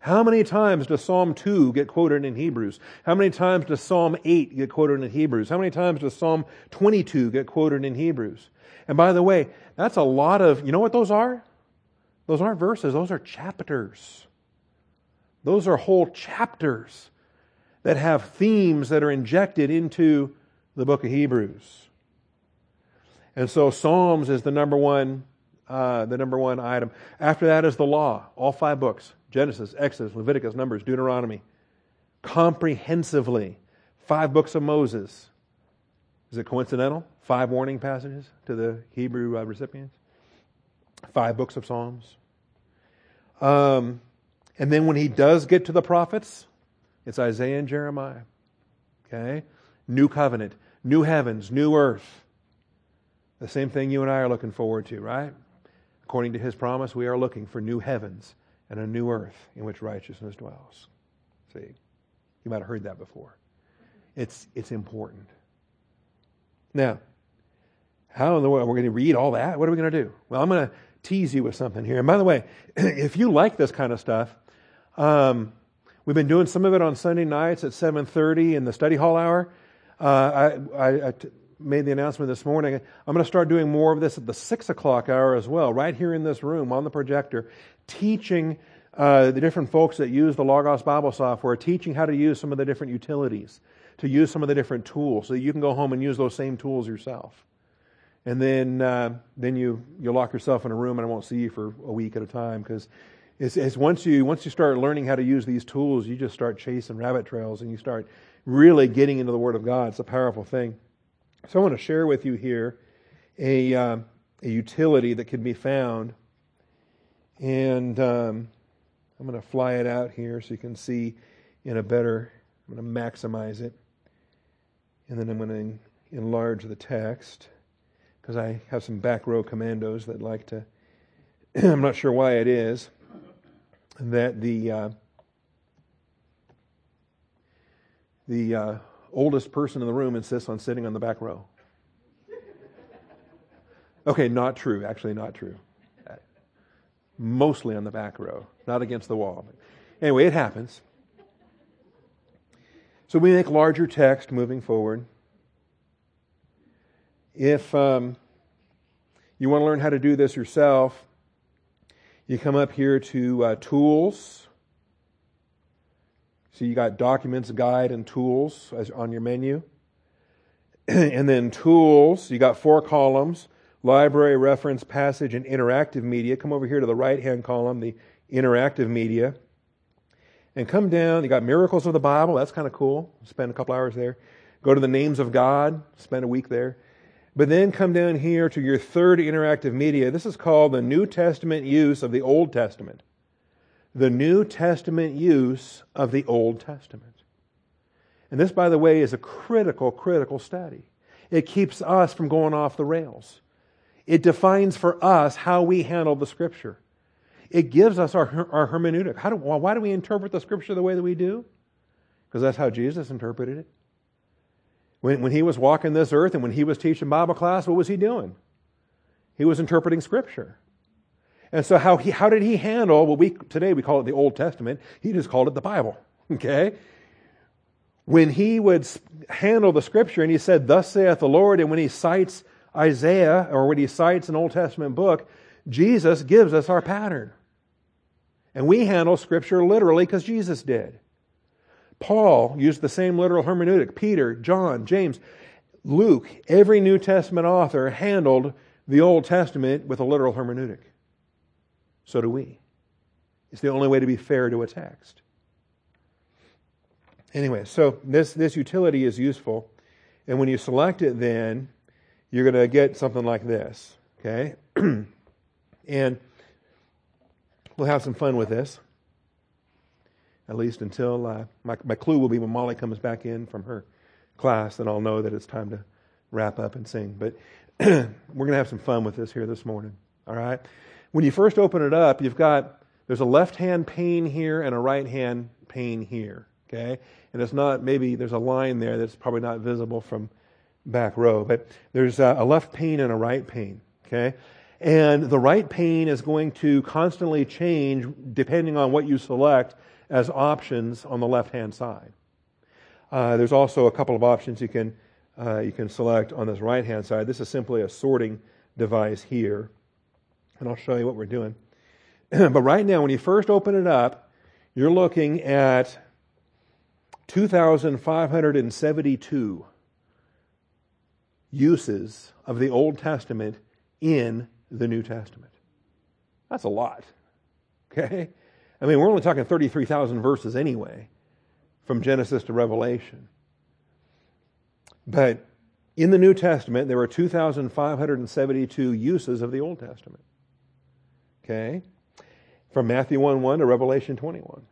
How many times does Psalm 2 get quoted in Hebrews? How many times does Psalm 8 get quoted in Hebrews? How many times does Psalm 22 get quoted in Hebrews? And by the way, that's a lot of, you know what those are? Those aren't verses, those are chapters. Those are whole chapters that have themes that are injected into the book of Hebrews. And so Psalms is the number one, uh, the number one item. After that is the law, all five books: Genesis, Exodus, Leviticus, Numbers, Deuteronomy. Comprehensively, five books of Moses. Is it coincidental? Five warning passages to the Hebrew uh, recipients. Five books of Psalms. Um, and then when he does get to the prophets, it's Isaiah and Jeremiah. Okay? New covenant, new heavens, new earth. The same thing you and I are looking forward to, right? According to his promise, we are looking for new heavens and a new earth in which righteousness dwells. See, you might have heard that before. It's, it's important. Now, how in the world are we're going to read all that? What are we going to do? Well, I'm going to tease you with something here. And by the way, *clears throat* if you like this kind of stuff, um, we've been doing some of it on Sunday nights at 7:30 in the study hall hour. Uh, I, I, I t- made the announcement this morning. I'm going to start doing more of this at the six o'clock hour as well, right here in this room on the projector, teaching uh, the different folks that use the Logos Bible software, teaching how to use some of the different utilities, to use some of the different tools, so that you can go home and use those same tools yourself. And then, uh, then you you lock yourself in a room, and I won't see you for a week at a time because it's, it's once you once you start learning how to use these tools, you just start chasing rabbit trails, and you start really getting into the Word of God. It's a powerful thing. So I want to share with you here a, uh, a utility that can be found. And um, I'm going to fly it out here so you can see in a better, I'm going to maximize it. And then I'm going to enlarge the text because I have some back row commandos that like to, *clears throat* I'm not sure why it is, that the, uh, the uh, oldest person in the room insists on sitting on the back row. Okay, not true. Actually, not true. Mostly on the back row, not against the wall. Anyway, it happens. So we make larger text moving forward. If um, you want to learn how to do this yourself, you come up here to uh, Tools, So you got documents, guide, and tools as on your menu. *clears throat* and then tools, you got four columns library, reference, passage, and interactive media. Come over here to the right hand column, the interactive media. And come down, you got miracles of the Bible, that's kind of cool. Spend a couple hours there. Go to the names of God, spend a week there. But then come down here to your third interactive media. This is called the New Testament use of the Old Testament. The New Testament use of the Old Testament. And this, by the way, is a critical, critical study. It keeps us from going off the rails. It defines for us how we handle the Scripture. It gives us our, our hermeneutic. How do, why do we interpret the Scripture the way that we do? Because that's how Jesus interpreted it. When, when he was walking this earth and when he was teaching Bible class, what was he doing? He was interpreting Scripture. And so, how, he, how did he handle what we today we call it the Old Testament? He just called it the Bible. *laughs* Okay? When he would handle the Scripture and he said, Thus saith the Lord, and when he cites Isaiah or when he cites an Old Testament book, Jesus gives us our pattern. And we handle Scripture literally because Jesus did. Paul used the same literal hermeneutic. Peter, John, James, Luke, every New Testament author handled the Old Testament with a literal hermeneutic. So do we. It's the only way to be fair to a text. Anyway, so this, this utility is useful. And when you select it, then you're going to get something like this. Okay? *clears throat* and we'll have some fun with this at least until uh, my, my clue will be when Molly comes back in from her class, and I'll know that it's time to wrap up and sing. But *clears throat* we're going to have some fun with this here this morning. All right? When you first open it up, you've got, there's a left hand pane here and a right hand pane here. Okay? And it's not, maybe there's a line there that's probably not visible from back row, but there's a, a left pane and a right pane. Okay? And the right pane is going to constantly change depending on what you select as options on the left hand side. Uh, there's also a couple of options you can, uh, you can select on this right hand side. This is simply a sorting device here. And I'll show you what we're doing. *clears throat* but right now, when you first open it up, you're looking at 2,572 uses of the Old Testament in the New Testament. That's a lot. *laughs* Okay? I mean, we're only talking 33,000 verses anyway, from Genesis to Revelation. But in the New Testament, there were 2,572 uses of the Old Testament. Okay? From Matthew 1 1 to Revelation 21.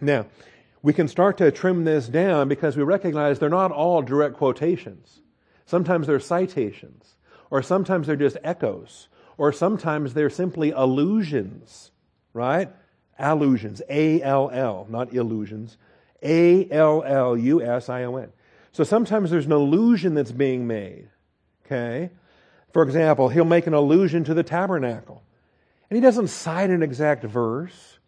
Now, we can start to trim this down because we recognize they're not all direct quotations. Sometimes they're citations, or sometimes they're just echoes, or sometimes they're simply allusions right? Allusions, A L L, not illusions. A L L U S I O N. So sometimes there's an allusion that's being made. Okay? For example, he'll make an allusion to the tabernacle. And he doesn't cite an exact verse,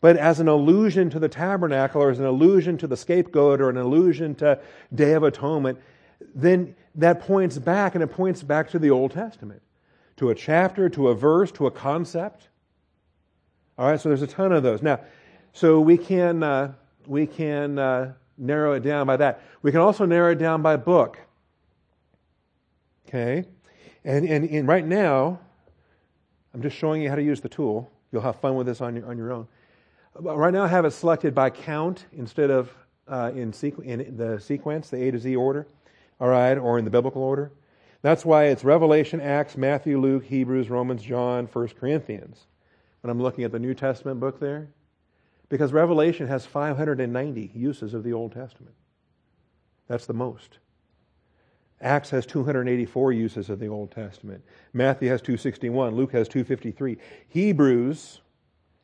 but as an allusion to the tabernacle or as an allusion to the scapegoat or an allusion to Day of Atonement, then that points back and it points back to the Old Testament, to a chapter, to a verse, to a concept. All right, so there's a ton of those. Now, so we can, uh, we can uh, narrow it down by that. We can also narrow it down by book. Okay? And, and, and right now, I'm just showing you how to use the tool. You'll have fun with this on your, on your own. But right now, I have it selected by count instead of uh, in, sequ- in the sequence, the A to Z order, all right, or in the biblical order. That's why it's Revelation, Acts, Matthew, Luke, Hebrews, Romans, John, 1 Corinthians when I'm looking at the New Testament book there? Because Revelation has 590 uses of the Old Testament. That's the most. Acts has 284 uses of the Old Testament. Matthew has 261. Luke has 253. Hebrews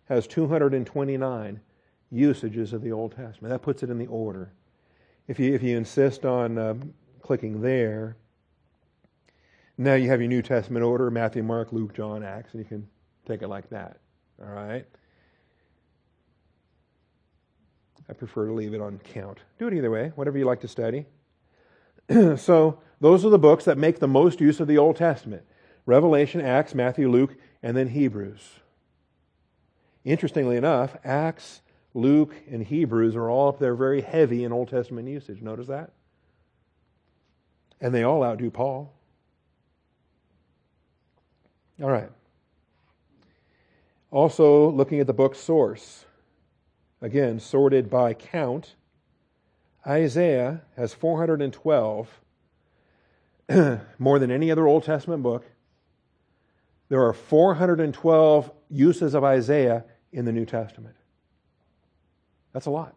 has 229 usages of the Old Testament. That puts it in the order. If you, if you insist on uh, clicking there, now you have your New Testament order Matthew, Mark, Luke, John, Acts, and you can take it like that. All right? I prefer to leave it on count. Do it either way, whatever you like to study. *clears throat* so, those are the books that make the most use of the Old Testament Revelation, Acts, Matthew, Luke, and then Hebrews. Interestingly enough, Acts, Luke, and Hebrews are all up there very heavy in Old Testament usage. Notice that? And they all outdo Paul. All right. Also, looking at the book source. Again, sorted by count. Isaiah has 412, *clears throat* more than any other Old Testament book. There are 412 uses of Isaiah in the New Testament. That's a lot.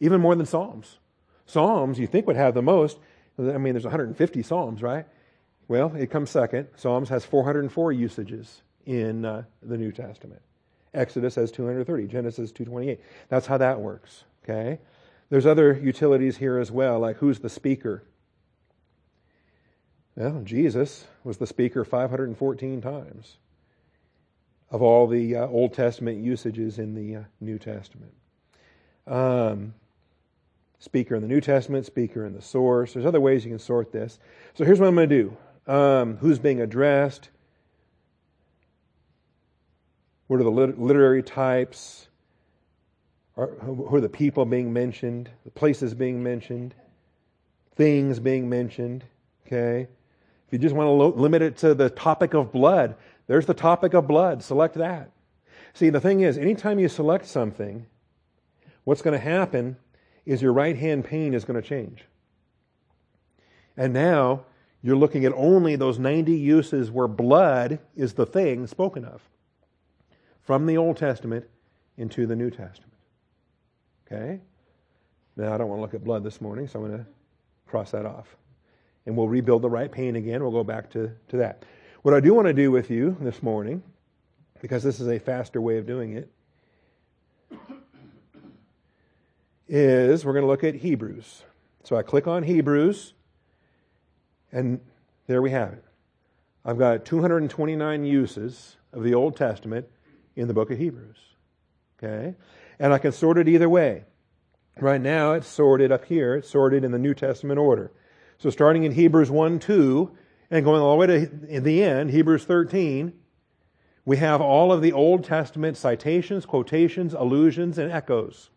Even more than Psalms. Psalms, you think would have the most. I mean, there's 150 Psalms, right? Well, it comes second. Psalms has 404 usages in uh, the New Testament. Exodus has 230, Genesis 228. That's how that works, okay? There's other utilities here as well, like who's the speaker? Well, Jesus was the speaker 514 times of all the uh, Old Testament usages in the uh, New Testament. Um, speaker in the New Testament, speaker in the source. There's other ways you can sort this. So here's what I'm going to do um, who's being addressed? What are the literary types? Who are the people being mentioned? The places being mentioned? Things being mentioned? Okay? If you just want to lo- limit it to the topic of blood, there's the topic of blood. Select that. See, the thing is, anytime you select something, what's going to happen is your right hand pane is going to change. And now you're looking at only those 90 uses where blood is the thing spoken of from the Old Testament into the New Testament. Okay? Now, I don't want to look at blood this morning, so I'm going to cross that off. And we'll rebuild the right pane again. We'll go back to, to that. What I do want to do with you this morning, because this is a faster way of doing it, is we're going to look at Hebrews. So I click on Hebrews, and there we have it. I've got 229 uses of the Old Testament in the book of Hebrews. Okay? And I can sort it either way. Right now, it's sorted up here. It's sorted in the New Testament order. So starting in Hebrews 1 2 and going all the way to the end, Hebrews 13, we have all of the Old Testament citations, quotations, allusions, and echoes.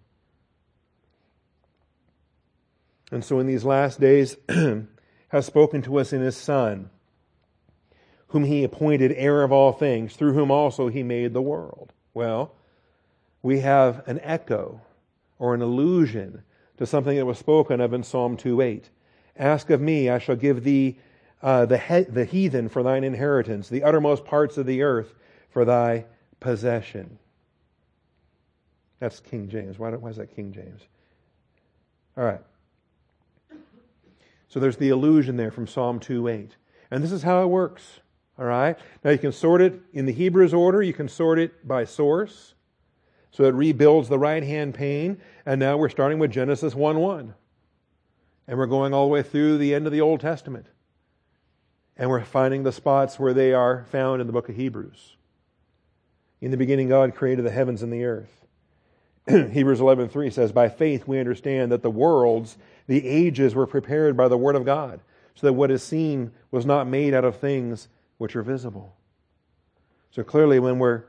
And so in these last days, *clears throat* has spoken to us in his Son, whom he appointed heir of all things, through whom also he made the world. Well, we have an echo or an allusion to something that was spoken of in Psalm 2:8. Ask of me, I shall give thee uh, the, he- the heathen for thine inheritance, the uttermost parts of the earth for thy possession. That's King James. Why, why is that King James? All right. So there's the allusion there from Psalm 2:8. And this is how it works. All right? Now you can sort it in the Hebrews order, you can sort it by source. So it rebuilds the right hand pane. And now we're starting with Genesis 1 1. And we're going all the way through the end of the Old Testament. And we're finding the spots where they are found in the book of Hebrews. In the beginning, God created the heavens and the earth. *clears throat* Hebrews 11:3 says, "By faith we understand that the worlds, the ages were prepared by the word of God, so that what is seen was not made out of things which are visible." So clearly when we're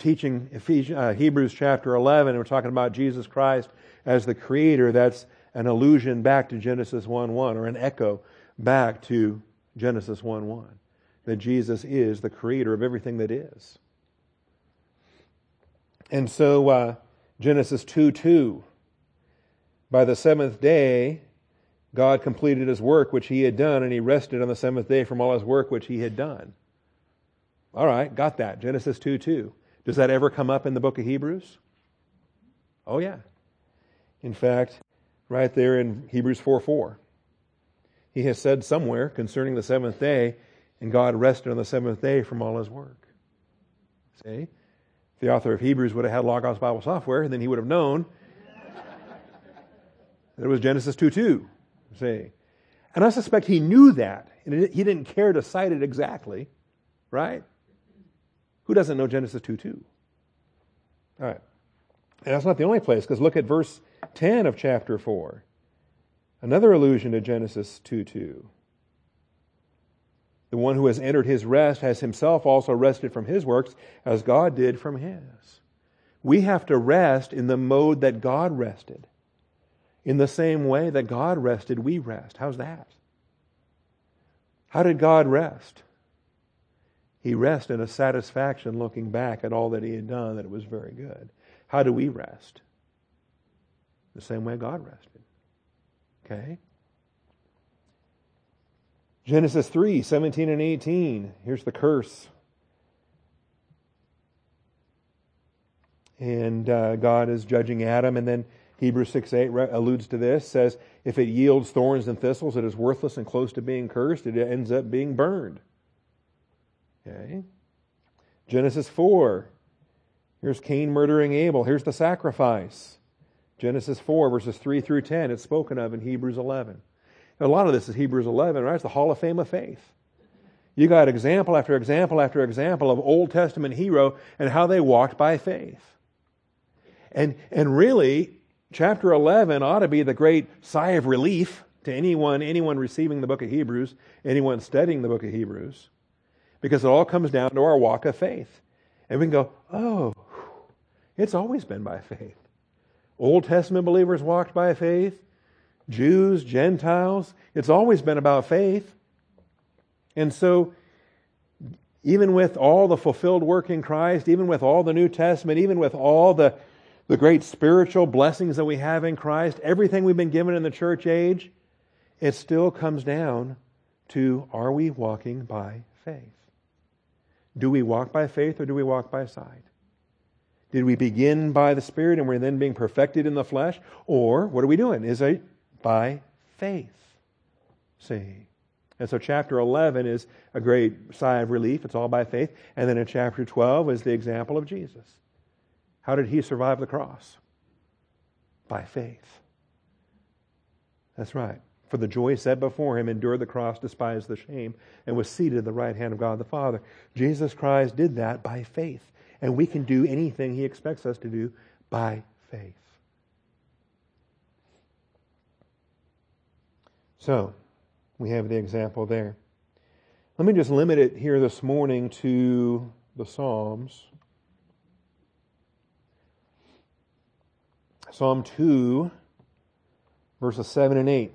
teaching uh, Hebrews chapter 11 and we're talking about Jesus Christ as the creator, that's an allusion back to Genesis 1 1 or an echo back to Genesis 1 1 that Jesus is the creator of everything that is. And so uh, Genesis 2 2. By the seventh day, God completed his work which he had done, and he rested on the seventh day from all his work which he had done. All right, got that. Genesis 2 2. Does that ever come up in the book of Hebrews? Oh, yeah. In fact, right there in Hebrews 4 4, he has said somewhere concerning the seventh day, and God rested on the seventh day from all his work. See? the author of Hebrews would have had Logos Bible software, then he would have known that it was Genesis 2 2. See? And I suspect he knew that, and he didn't care to cite it exactly, right? Who doesn't know Genesis 2 2? All right. And that's not the only place, because look at verse 10 of chapter 4. Another allusion to Genesis 2 2. The one who has entered his rest has himself also rested from his works as God did from his. We have to rest in the mode that God rested. In the same way that God rested, we rest. How's that? How did God rest? He rested in a satisfaction looking back at all that he had done, that it was very good. How do we rest? The same way God rested. Okay? Genesis 3 17 and 18. Here's the curse. And uh, God is judging Adam, and then Hebrews 6 8 alludes to this, says, If it yields thorns and thistles, it is worthless and close to being cursed. It ends up being burned. Okay. Genesis 4. Here's Cain murdering Abel. Here's the sacrifice. Genesis 4, verses 3 through 10. It's spoken of in Hebrews 11. a lot of this is Hebrews 11, right? It's the Hall of Fame of faith. You got example after example after example of Old Testament hero and how they walked by faith. And, and really, chapter 11 ought to be the great sigh of relief to anyone, anyone receiving the book of Hebrews, anyone studying the book of Hebrews, because it all comes down to our walk of faith. And we can go, oh, it's always been by faith. Old Testament believers walked by faith, Jews, Gentiles, it's always been about faith. And so, even with all the fulfilled work in Christ, even with all the New Testament, even with all the the great spiritual blessings that we have in Christ, everything we've been given in the church age, it still comes down to are we walking by faith? Do we walk by faith or do we walk by sight? Did we begin by the Spirit and we're then being perfected in the flesh? Or what are we doing? Is it by faith? See? And so chapter 11 is a great sigh of relief. It's all by faith. And then in chapter 12 is the example of Jesus. How did he survive the cross? By faith. That's right. For the joy set before him, endured the cross, despised the shame, and was seated at the right hand of God the Father. Jesus Christ did that by faith. And we can do anything he expects us to do by faith. So, we have the example there. Let me just limit it here this morning to the Psalms. Psalm 2, verses 7 and 8.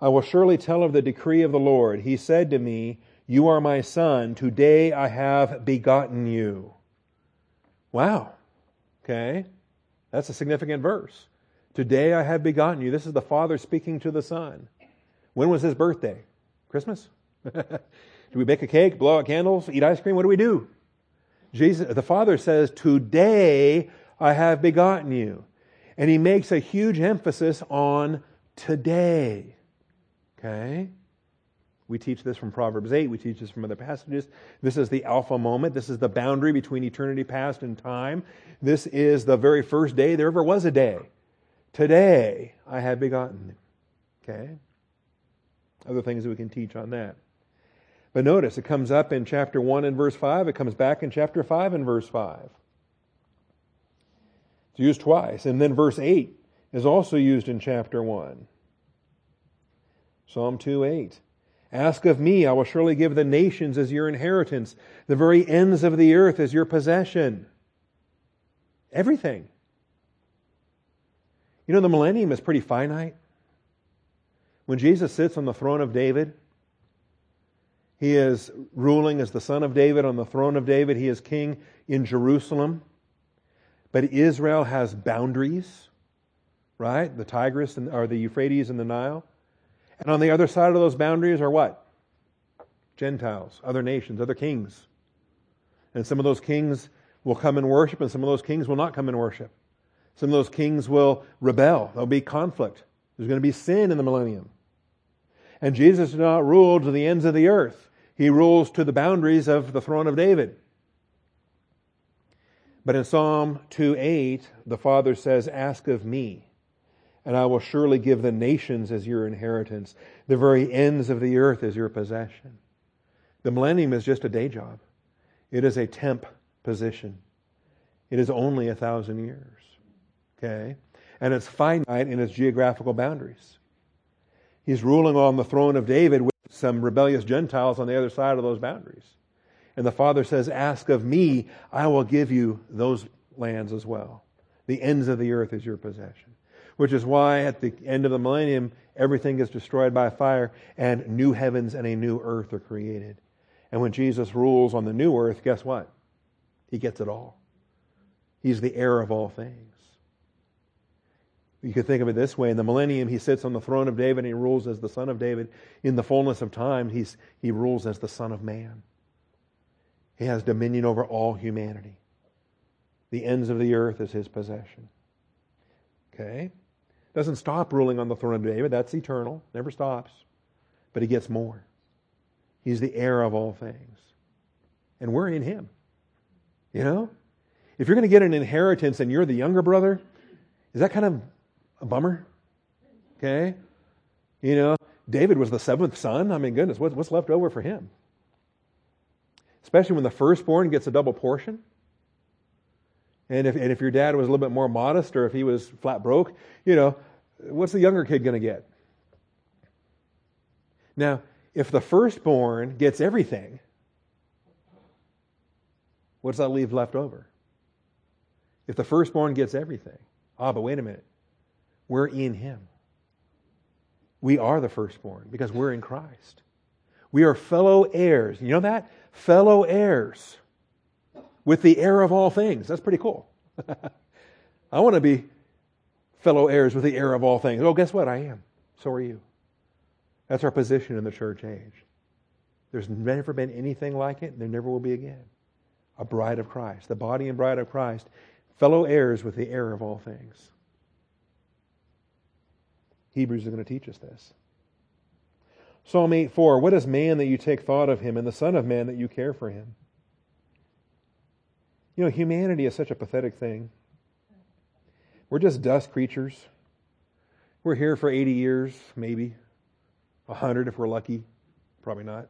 I will surely tell of the decree of the Lord. He said to me, You are my son. Today I have begotten you. Wow. Okay. That's a significant verse. Today I have begotten you. This is the Father speaking to the Son. When was his birthday? Christmas? *laughs* do we bake a cake, blow out candles, eat ice cream? What do we do? Jesus, the Father says, Today I have begotten you. And he makes a huge emphasis on today. Okay? We teach this from Proverbs 8. We teach this from other passages. This is the alpha moment. This is the boundary between eternity past and time. This is the very first day there ever was a day. Today I have begotten. Okay? Other things that we can teach on that. But notice, it comes up in chapter 1 and verse 5. It comes back in chapter 5 and verse 5. It's used twice. And then verse 8 is also used in chapter 1. Psalm 2 8. Ask of me, I will surely give the nations as your inheritance, the very ends of the earth as your possession. Everything. You know, the millennium is pretty finite. When Jesus sits on the throne of David, he is ruling as the son of David on the throne of David. He is king in Jerusalem. But Israel has boundaries, right? The Tigris and, or the Euphrates and the Nile. And on the other side of those boundaries are what? Gentiles, other nations, other kings. And some of those kings will come and worship, and some of those kings will not come and worship. Some of those kings will rebel. There'll be conflict. There's going to be sin in the millennium. And Jesus does not rule to the ends of the earth. He rules to the boundaries of the throne of David. But in Psalm 2 8, the Father says, Ask of me, and I will surely give the nations as your inheritance, the very ends of the earth as your possession. The millennium is just a day job, it is a temp position. It is only a thousand years. Okay? And it's finite in its geographical boundaries. He's ruling on the throne of David with some rebellious Gentiles on the other side of those boundaries. And the Father says, Ask of me, I will give you those lands as well. The ends of the earth is your possession. Which is why at the end of the millennium, everything is destroyed by fire and new heavens and a new earth are created. And when Jesus rules on the new earth, guess what? He gets it all. He's the heir of all things. You could think of it this way. In the millennium, he sits on the throne of David and he rules as the son of David. In the fullness of time, he's, he rules as the son of man. He has dominion over all humanity. The ends of the earth is his possession. Okay? Doesn't stop ruling on the throne of David. That's eternal. Never stops. But he gets more. He's the heir of all things. And we're in him. You know? If you're going to get an inheritance and you're the younger brother, is that kind of a bummer? Okay? You know, David was the seventh son. I mean, goodness, what's left over for him? Especially when the firstborn gets a double portion. And if, and if your dad was a little bit more modest or if he was flat broke, you know, what's the younger kid going to get? Now, if the firstborn gets everything, what does that leave left over? If the firstborn gets everything, ah, but wait a minute. We're in him. We are the firstborn because we're in Christ. We are fellow heirs. You know that? Fellow heirs with the heir of all things. That's pretty cool. *laughs* I want to be fellow heirs with the heir of all things. Oh, guess what? I am. So are you. That's our position in the church age. There's never been anything like it, and there never will be again. A bride of Christ, the body and bride of Christ, fellow heirs with the heir of all things. Hebrews is going to teach us this. Psalm 8 4 What is man that you take thought of him, and the Son of Man that you care for him? You know, humanity is such a pathetic thing. We're just dust creatures. We're here for 80 years, maybe 100 if we're lucky. Probably not.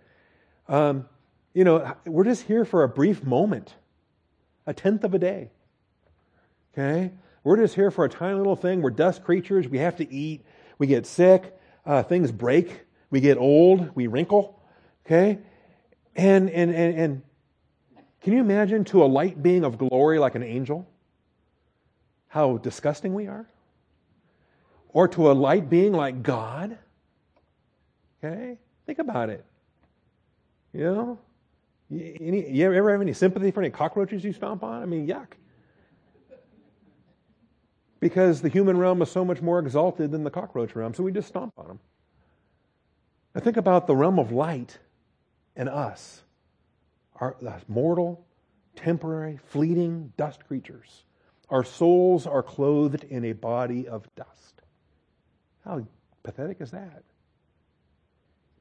Um, you know, we're just here for a brief moment, a tenth of a day. Okay? We're just here for a tiny little thing. We're dust creatures. We have to eat. We get sick. Uh, things break. We get old. We wrinkle. Okay? And, and, and, and can you imagine to a light being of glory like an angel? How disgusting we are? Or to a light being like God? Okay? Think about it. You know? Any, you ever have any sympathy for any cockroaches you stomp on? I mean, yuck. Because the human realm is so much more exalted than the cockroach realm, so we just stomp on them. Now think about the realm of light and us are mortal, temporary, fleeting dust creatures. Our souls are clothed in a body of dust. How pathetic is that?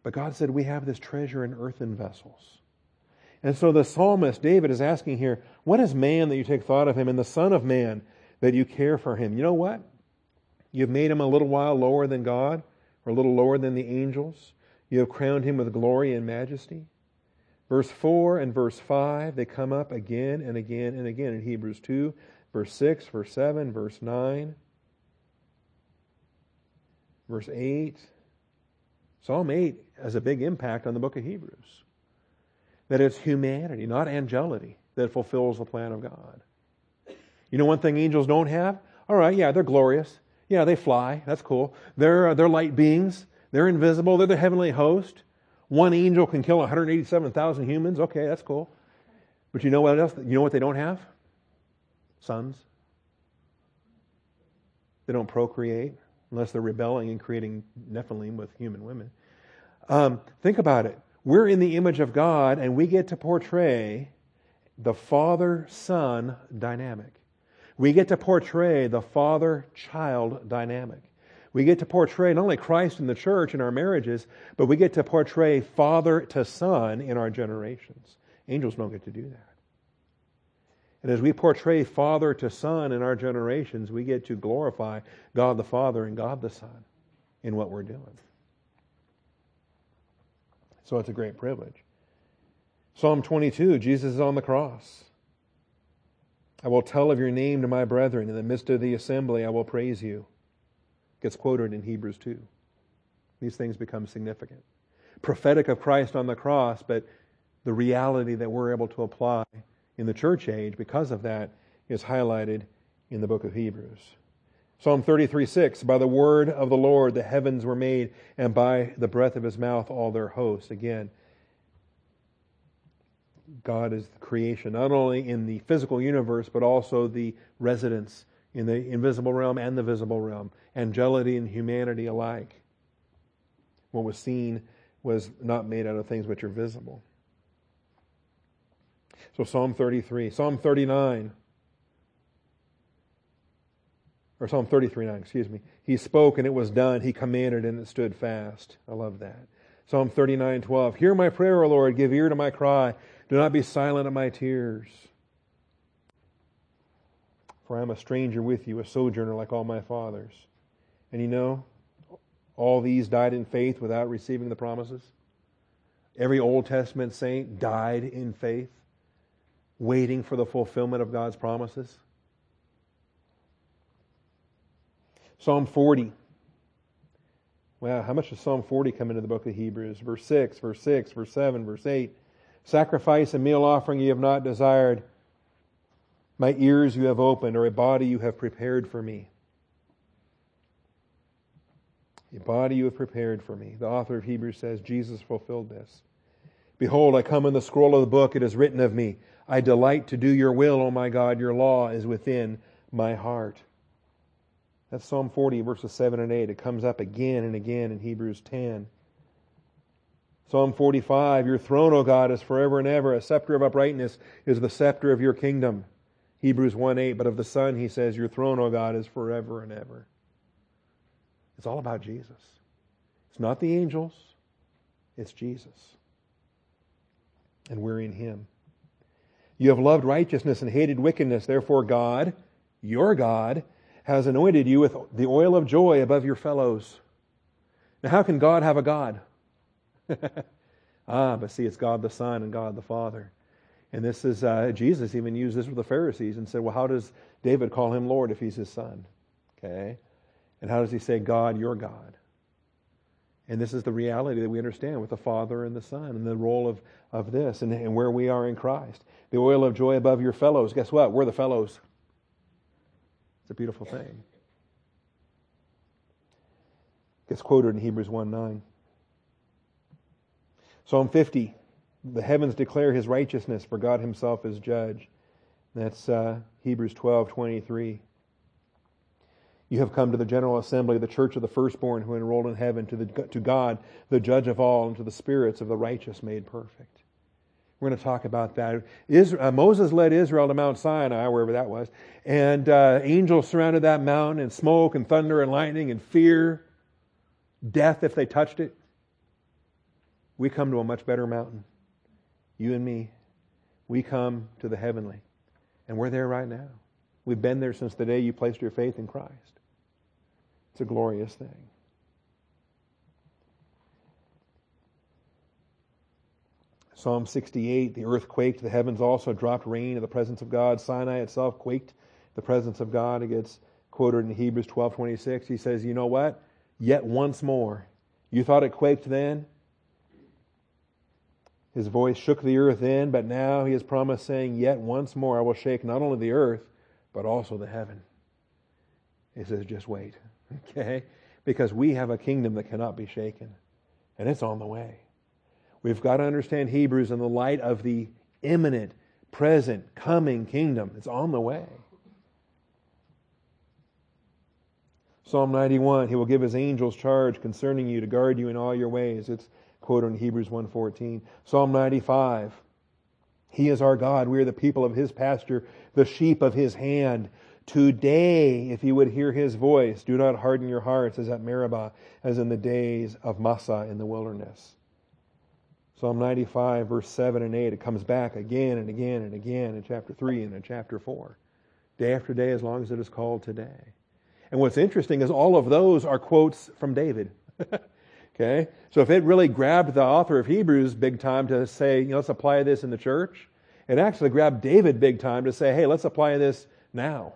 But God said we have this treasure in earthen vessels. And so the psalmist David is asking here, What is man that you take thought of him, and the Son of Man that you care for him? You know what? You've made him a little while lower than God, or a little lower than the angels. You have crowned him with glory and majesty. Verse 4 and verse 5, they come up again and again and again in Hebrews 2, verse 6, verse 7, verse 9, verse 8. Psalm 8 has a big impact on the book of Hebrews. That it's humanity, not angelity, that fulfills the plan of God. You know one thing angels don't have? All right, yeah, they're glorious. Yeah, they fly. That's cool. They're, uh, they're light beings. They're invisible. They're the heavenly host. One angel can kill 187,000 humans. Okay, that's cool. But you know what else? You know what they don't have? Sons. They don't procreate unless they're rebelling and creating Nephilim with human women. Um, think about it. We're in the image of God, and we get to portray the father son dynamic. We get to portray the father child dynamic. We get to portray not only Christ in the church in our marriages, but we get to portray father to son in our generations. Angels don't get to do that. And as we portray father to son in our generations, we get to glorify God the Father and God the Son in what we're doing. So it's a great privilege. Psalm 22, Jesus is on the cross. I will tell of your name to my brethren. In the midst of the assembly, I will praise you gets quoted in Hebrews 2. These things become significant. Prophetic of Christ on the cross, but the reality that we're able to apply in the church age because of that is highlighted in the book of Hebrews. Psalm 33 6 By the word of the Lord the heavens were made, and by the breath of his mouth all their hosts. Again, God is the creation, not only in the physical universe, but also the residence in the invisible realm and the visible realm, angelity and humanity alike. What was seen was not made out of things which are visible. So Psalm 33. Psalm 39. Or Psalm 33 9, excuse me. He spoke and it was done. He commanded and it stood fast. I love that. Psalm 39 12. Hear my prayer, O Lord. Give ear to my cry. Do not be silent at my tears. For I am a stranger with you, a sojourner like all my fathers. And you know, all these died in faith without receiving the promises. Every Old Testament saint died in faith, waiting for the fulfillment of God's promises. Psalm 40. Wow, how much does Psalm 40 come into the book of Hebrews? Verse 6, verse 6, verse 7, verse 8. Sacrifice and meal offering you have not desired. My ears you have opened, or a body you have prepared for me. A body you have prepared for me. The author of Hebrews says Jesus fulfilled this. Behold, I come in the scroll of the book, it is written of me. I delight to do your will, O my God. Your law is within my heart. That's Psalm 40, verses 7 and 8. It comes up again and again in Hebrews 10. Psalm 45, Your throne, O God, is forever and ever. A scepter of uprightness is the scepter of your kingdom. Hebrews 1 8, but of the Son, he says, Your throne, O God, is forever and ever. It's all about Jesus. It's not the angels, it's Jesus. And we're in him. You have loved righteousness and hated wickedness. Therefore, God, your God, has anointed you with the oil of joy above your fellows. Now, how can God have a God? *laughs* ah, but see, it's God the Son and God the Father. And this is, uh, Jesus even used this with the Pharisees and said, well, how does David call him Lord if he's his son? Okay? And how does he say, God, your God? And this is the reality that we understand with the Father and the Son and the role of, of this and, and where we are in Christ. The oil of joy above your fellows. Guess what? We're the fellows. It's a beautiful thing. Gets quoted in Hebrews 1 9. Psalm 50. The heavens declare his righteousness, for God himself is judge. That's uh, Hebrews 12 23. You have come to the general assembly, of the church of the firstborn who enrolled in heaven, to, the, to God, the judge of all, and to the spirits of the righteous made perfect. We're going to talk about that. Israel, uh, Moses led Israel to Mount Sinai, wherever that was, and uh, angels surrounded that mountain, and smoke and thunder and lightning and fear, death if they touched it. We come to a much better mountain. You and me. We come to the heavenly. And we're there right now. We've been there since the day you placed your faith in Christ. It's a glorious thing. Psalm 68, the earth quaked, the heavens also dropped rain in the presence of God. Sinai itself quaked the presence of God. It gets quoted in Hebrews 12, 26. He says, you know what? Yet once more. You thought it quaked then? His voice shook the earth then, but now he has promised, saying, Yet once more I will shake not only the earth, but also the heaven. He says, just wait. Okay? Because we have a kingdom that cannot be shaken. And it's on the way. We've got to understand Hebrews in the light of the imminent, present, coming kingdom. It's on the way. Psalm 91, He will give His angels charge concerning you to guard you in all your ways. It's quoted in Hebrews 1.14. Psalm 95, He is our God. We are the people of His pasture, the sheep of His hand. Today, if you would hear His voice, do not harden your hearts as at Meribah, as in the days of Massah in the wilderness. Psalm 95, verse 7 and 8, it comes back again and again and again in chapter 3 and in chapter 4. Day after day, as long as it is called today. And what's interesting is all of those are quotes from David. *laughs* okay? So if it really grabbed the author of Hebrews big time to say, you know, let's apply this in the church, it actually grabbed David big time to say, hey, let's apply this now.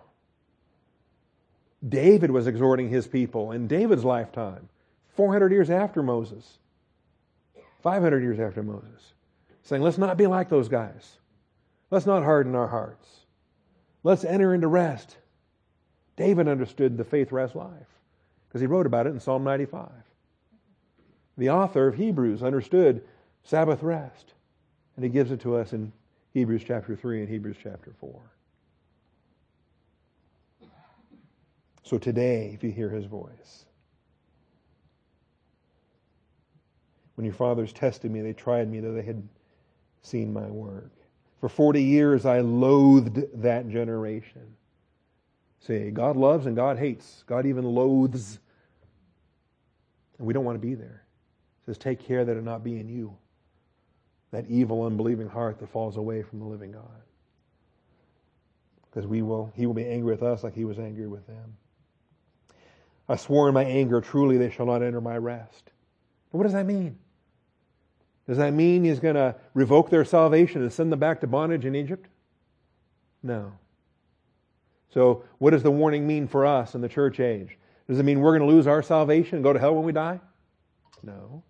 David was exhorting his people in David's lifetime, 400 years after Moses. 500 years after Moses, saying, let's not be like those guys. Let's not harden our hearts. Let's enter into rest. David understood the faith rest life because he wrote about it in Psalm 95. The author of Hebrews understood Sabbath rest, and he gives it to us in Hebrews chapter 3 and Hebrews chapter 4. So today, if you hear his voice, when your fathers tested me, they tried me, though they had seen my work. For 40 years I loathed that generation. See, God loves and God hates. God even loathes. And we don't want to be there. It says, take care that it not be in you. That evil, unbelieving heart that falls away from the living God. Because we will, he will be angry with us like he was angry with them. I swore in my anger, truly they shall not enter my rest. But what does that mean? Does that mean he's going to revoke their salvation and send them back to bondage in Egypt? No. So, what does the warning mean for us in the church age? Does it mean we're going to lose our salvation and go to hell when we die? No.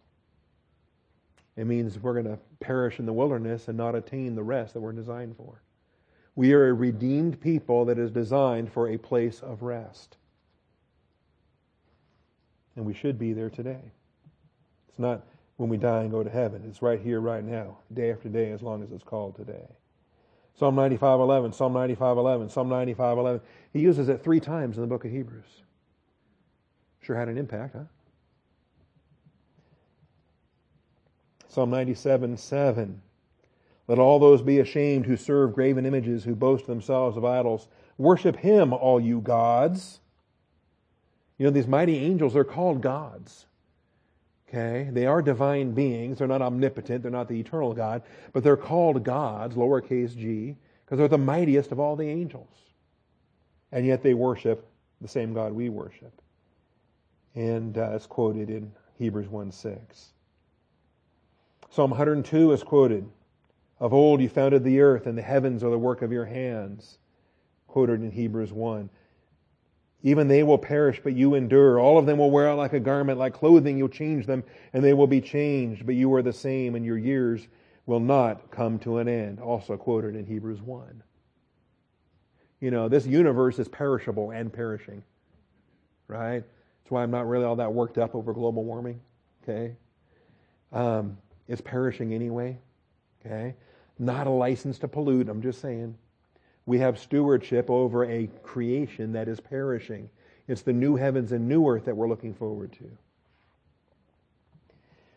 It means we're going to perish in the wilderness and not attain the rest that we're designed for. We are a redeemed people that is designed for a place of rest. And we should be there today. It's not when we die and go to heaven. It's right here, right now, day after day, as long as it's called today. Psalm 95:11, Psalm 95:11, Psalm 95:11. He uses it three times in the book of Hebrews. Sure had an impact, huh? Psalm 97, 7. Let all those be ashamed who serve graven images, who boast themselves of idols. Worship him, all you gods. You know, these mighty angels are called gods. Okay? They are divine beings. They're not omnipotent. They're not the eternal God. But they're called gods, lowercase g, because they're the mightiest of all the angels. And yet they worship the same God we worship. And uh, it's quoted in Hebrews 1 6. Psalm 102 is quoted. Of old you founded the earth, and the heavens are the work of your hands. Quoted in Hebrews 1. Even they will perish, but you endure. All of them will wear out like a garment, like clothing. You'll change them, and they will be changed, but you are the same, and your years will not come to an end. Also quoted in Hebrews 1. You know, this universe is perishable and perishing, right? That's why I'm not really all that worked up over global warming, okay? Um, it's perishing anyway, okay? Not a license to pollute, I'm just saying. We have stewardship over a creation that is perishing. It's the new heavens and new earth that we're looking forward to.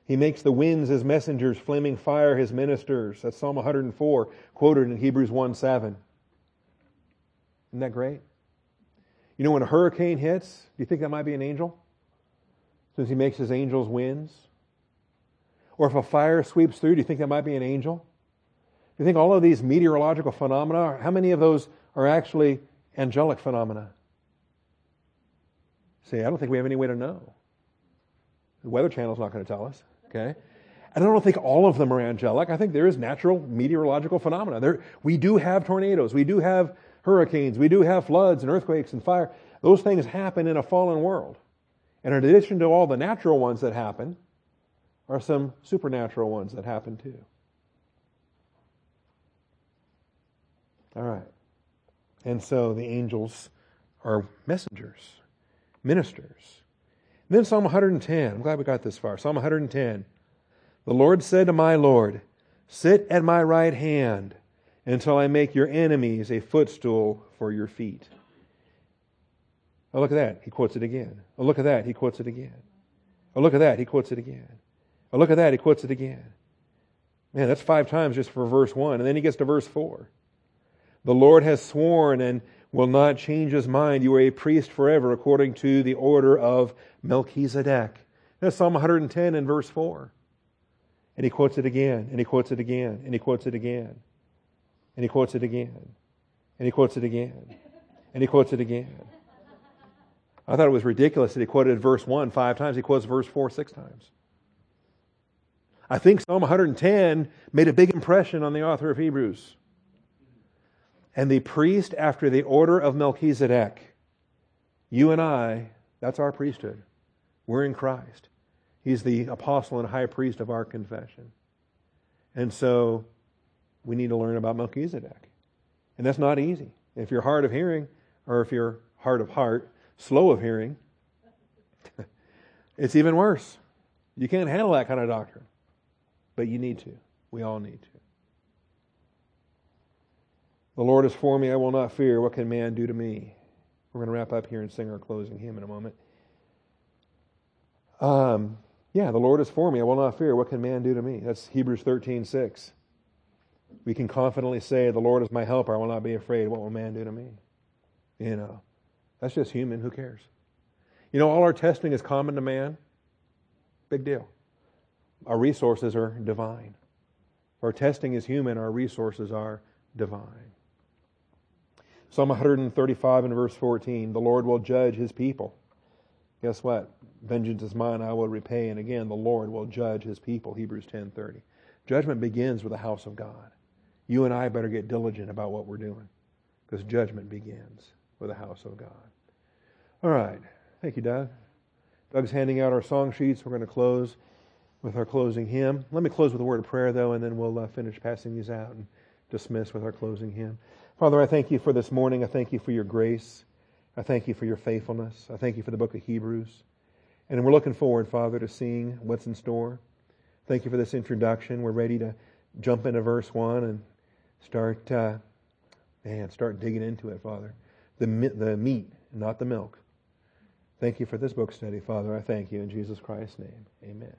He makes the winds his messengers, flaming fire his ministers. That's Psalm 104, quoted in Hebrews 1 7. Isn't that great? You know, when a hurricane hits, do you think that might be an angel? Since he makes his angels winds? Or if a fire sweeps through, do you think that might be an angel? You think all of these meteorological phenomena, how many of those are actually angelic phenomena? See, I don't think we have any way to know. The Weather Channel's not going to tell us, okay? And I don't think all of them are angelic. I think there is natural meteorological phenomena. There, we do have tornadoes. We do have hurricanes. We do have floods and earthquakes and fire. Those things happen in a fallen world. And in addition to all the natural ones that happen, are some supernatural ones that happen too. All right. And so the angels are messengers, ministers. And then Psalm 110. I'm glad we got this far. Psalm 110. The Lord said to my Lord, Sit at my right hand until I make your enemies a footstool for your feet. Oh, look at that. He quotes it again. Oh, look at that. He quotes it again. Oh, look at that. He quotes it again. Oh, look at that. He quotes it again. Man, that's five times just for verse 1. And then he gets to verse 4. The Lord has sworn and will not change his mind. You are a priest forever according to the order of Melchizedek. That's Psalm 110 and verse 4. And he quotes it again, and he quotes it again, and he quotes it again, and he quotes it again, and he quotes it again, and he quotes it again. I thought it was ridiculous that he quoted verse 1 five times. He quotes verse 4 six times. I think Psalm 110 made a big impression on the author of Hebrews and the priest after the order of Melchizedek. You and I, that's our priesthood. We're in Christ. He's the apostle and high priest of our confession. And so we need to learn about Melchizedek. And that's not easy. If you're hard of hearing, or if you're hard of heart, slow of hearing, *laughs* it's even worse. You can't handle that kind of doctrine. But you need to. We all need to. The Lord is for me, I will not fear. What can man do to me? We're going to wrap up here and sing our closing hymn in a moment. Um, yeah, the Lord is for me, I will not fear. What can man do to me? That's Hebrews 13, 6. We can confidently say, The Lord is my helper, I will not be afraid. What will man do to me? You know, that's just human. Who cares? You know, all our testing is common to man. Big deal. Our resources are divine. Our testing is human, our resources are divine. Psalm 135 and verse 14 The Lord will judge his people. Guess what? Vengeance is mine, I will repay. And again, the Lord will judge his people. Hebrews 10:30. Judgment begins with the house of God. You and I better get diligent about what we're doing because judgment begins with the house of God. All right. Thank you, Doug. Doug's handing out our song sheets. We're going to close with our closing hymn. Let me close with a word of prayer, though, and then we'll uh, finish passing these out and dismiss with our closing hymn. Father, I thank you for this morning. I thank you for your grace. I thank you for your faithfulness. I thank you for the book of Hebrews. And we're looking forward, Father, to seeing what's in store. Thank you for this introduction. We're ready to jump into verse 1 and start, uh, man, start digging into it, Father. The, the meat, not the milk. Thank you for this book study, Father. I thank you in Jesus Christ's name. Amen.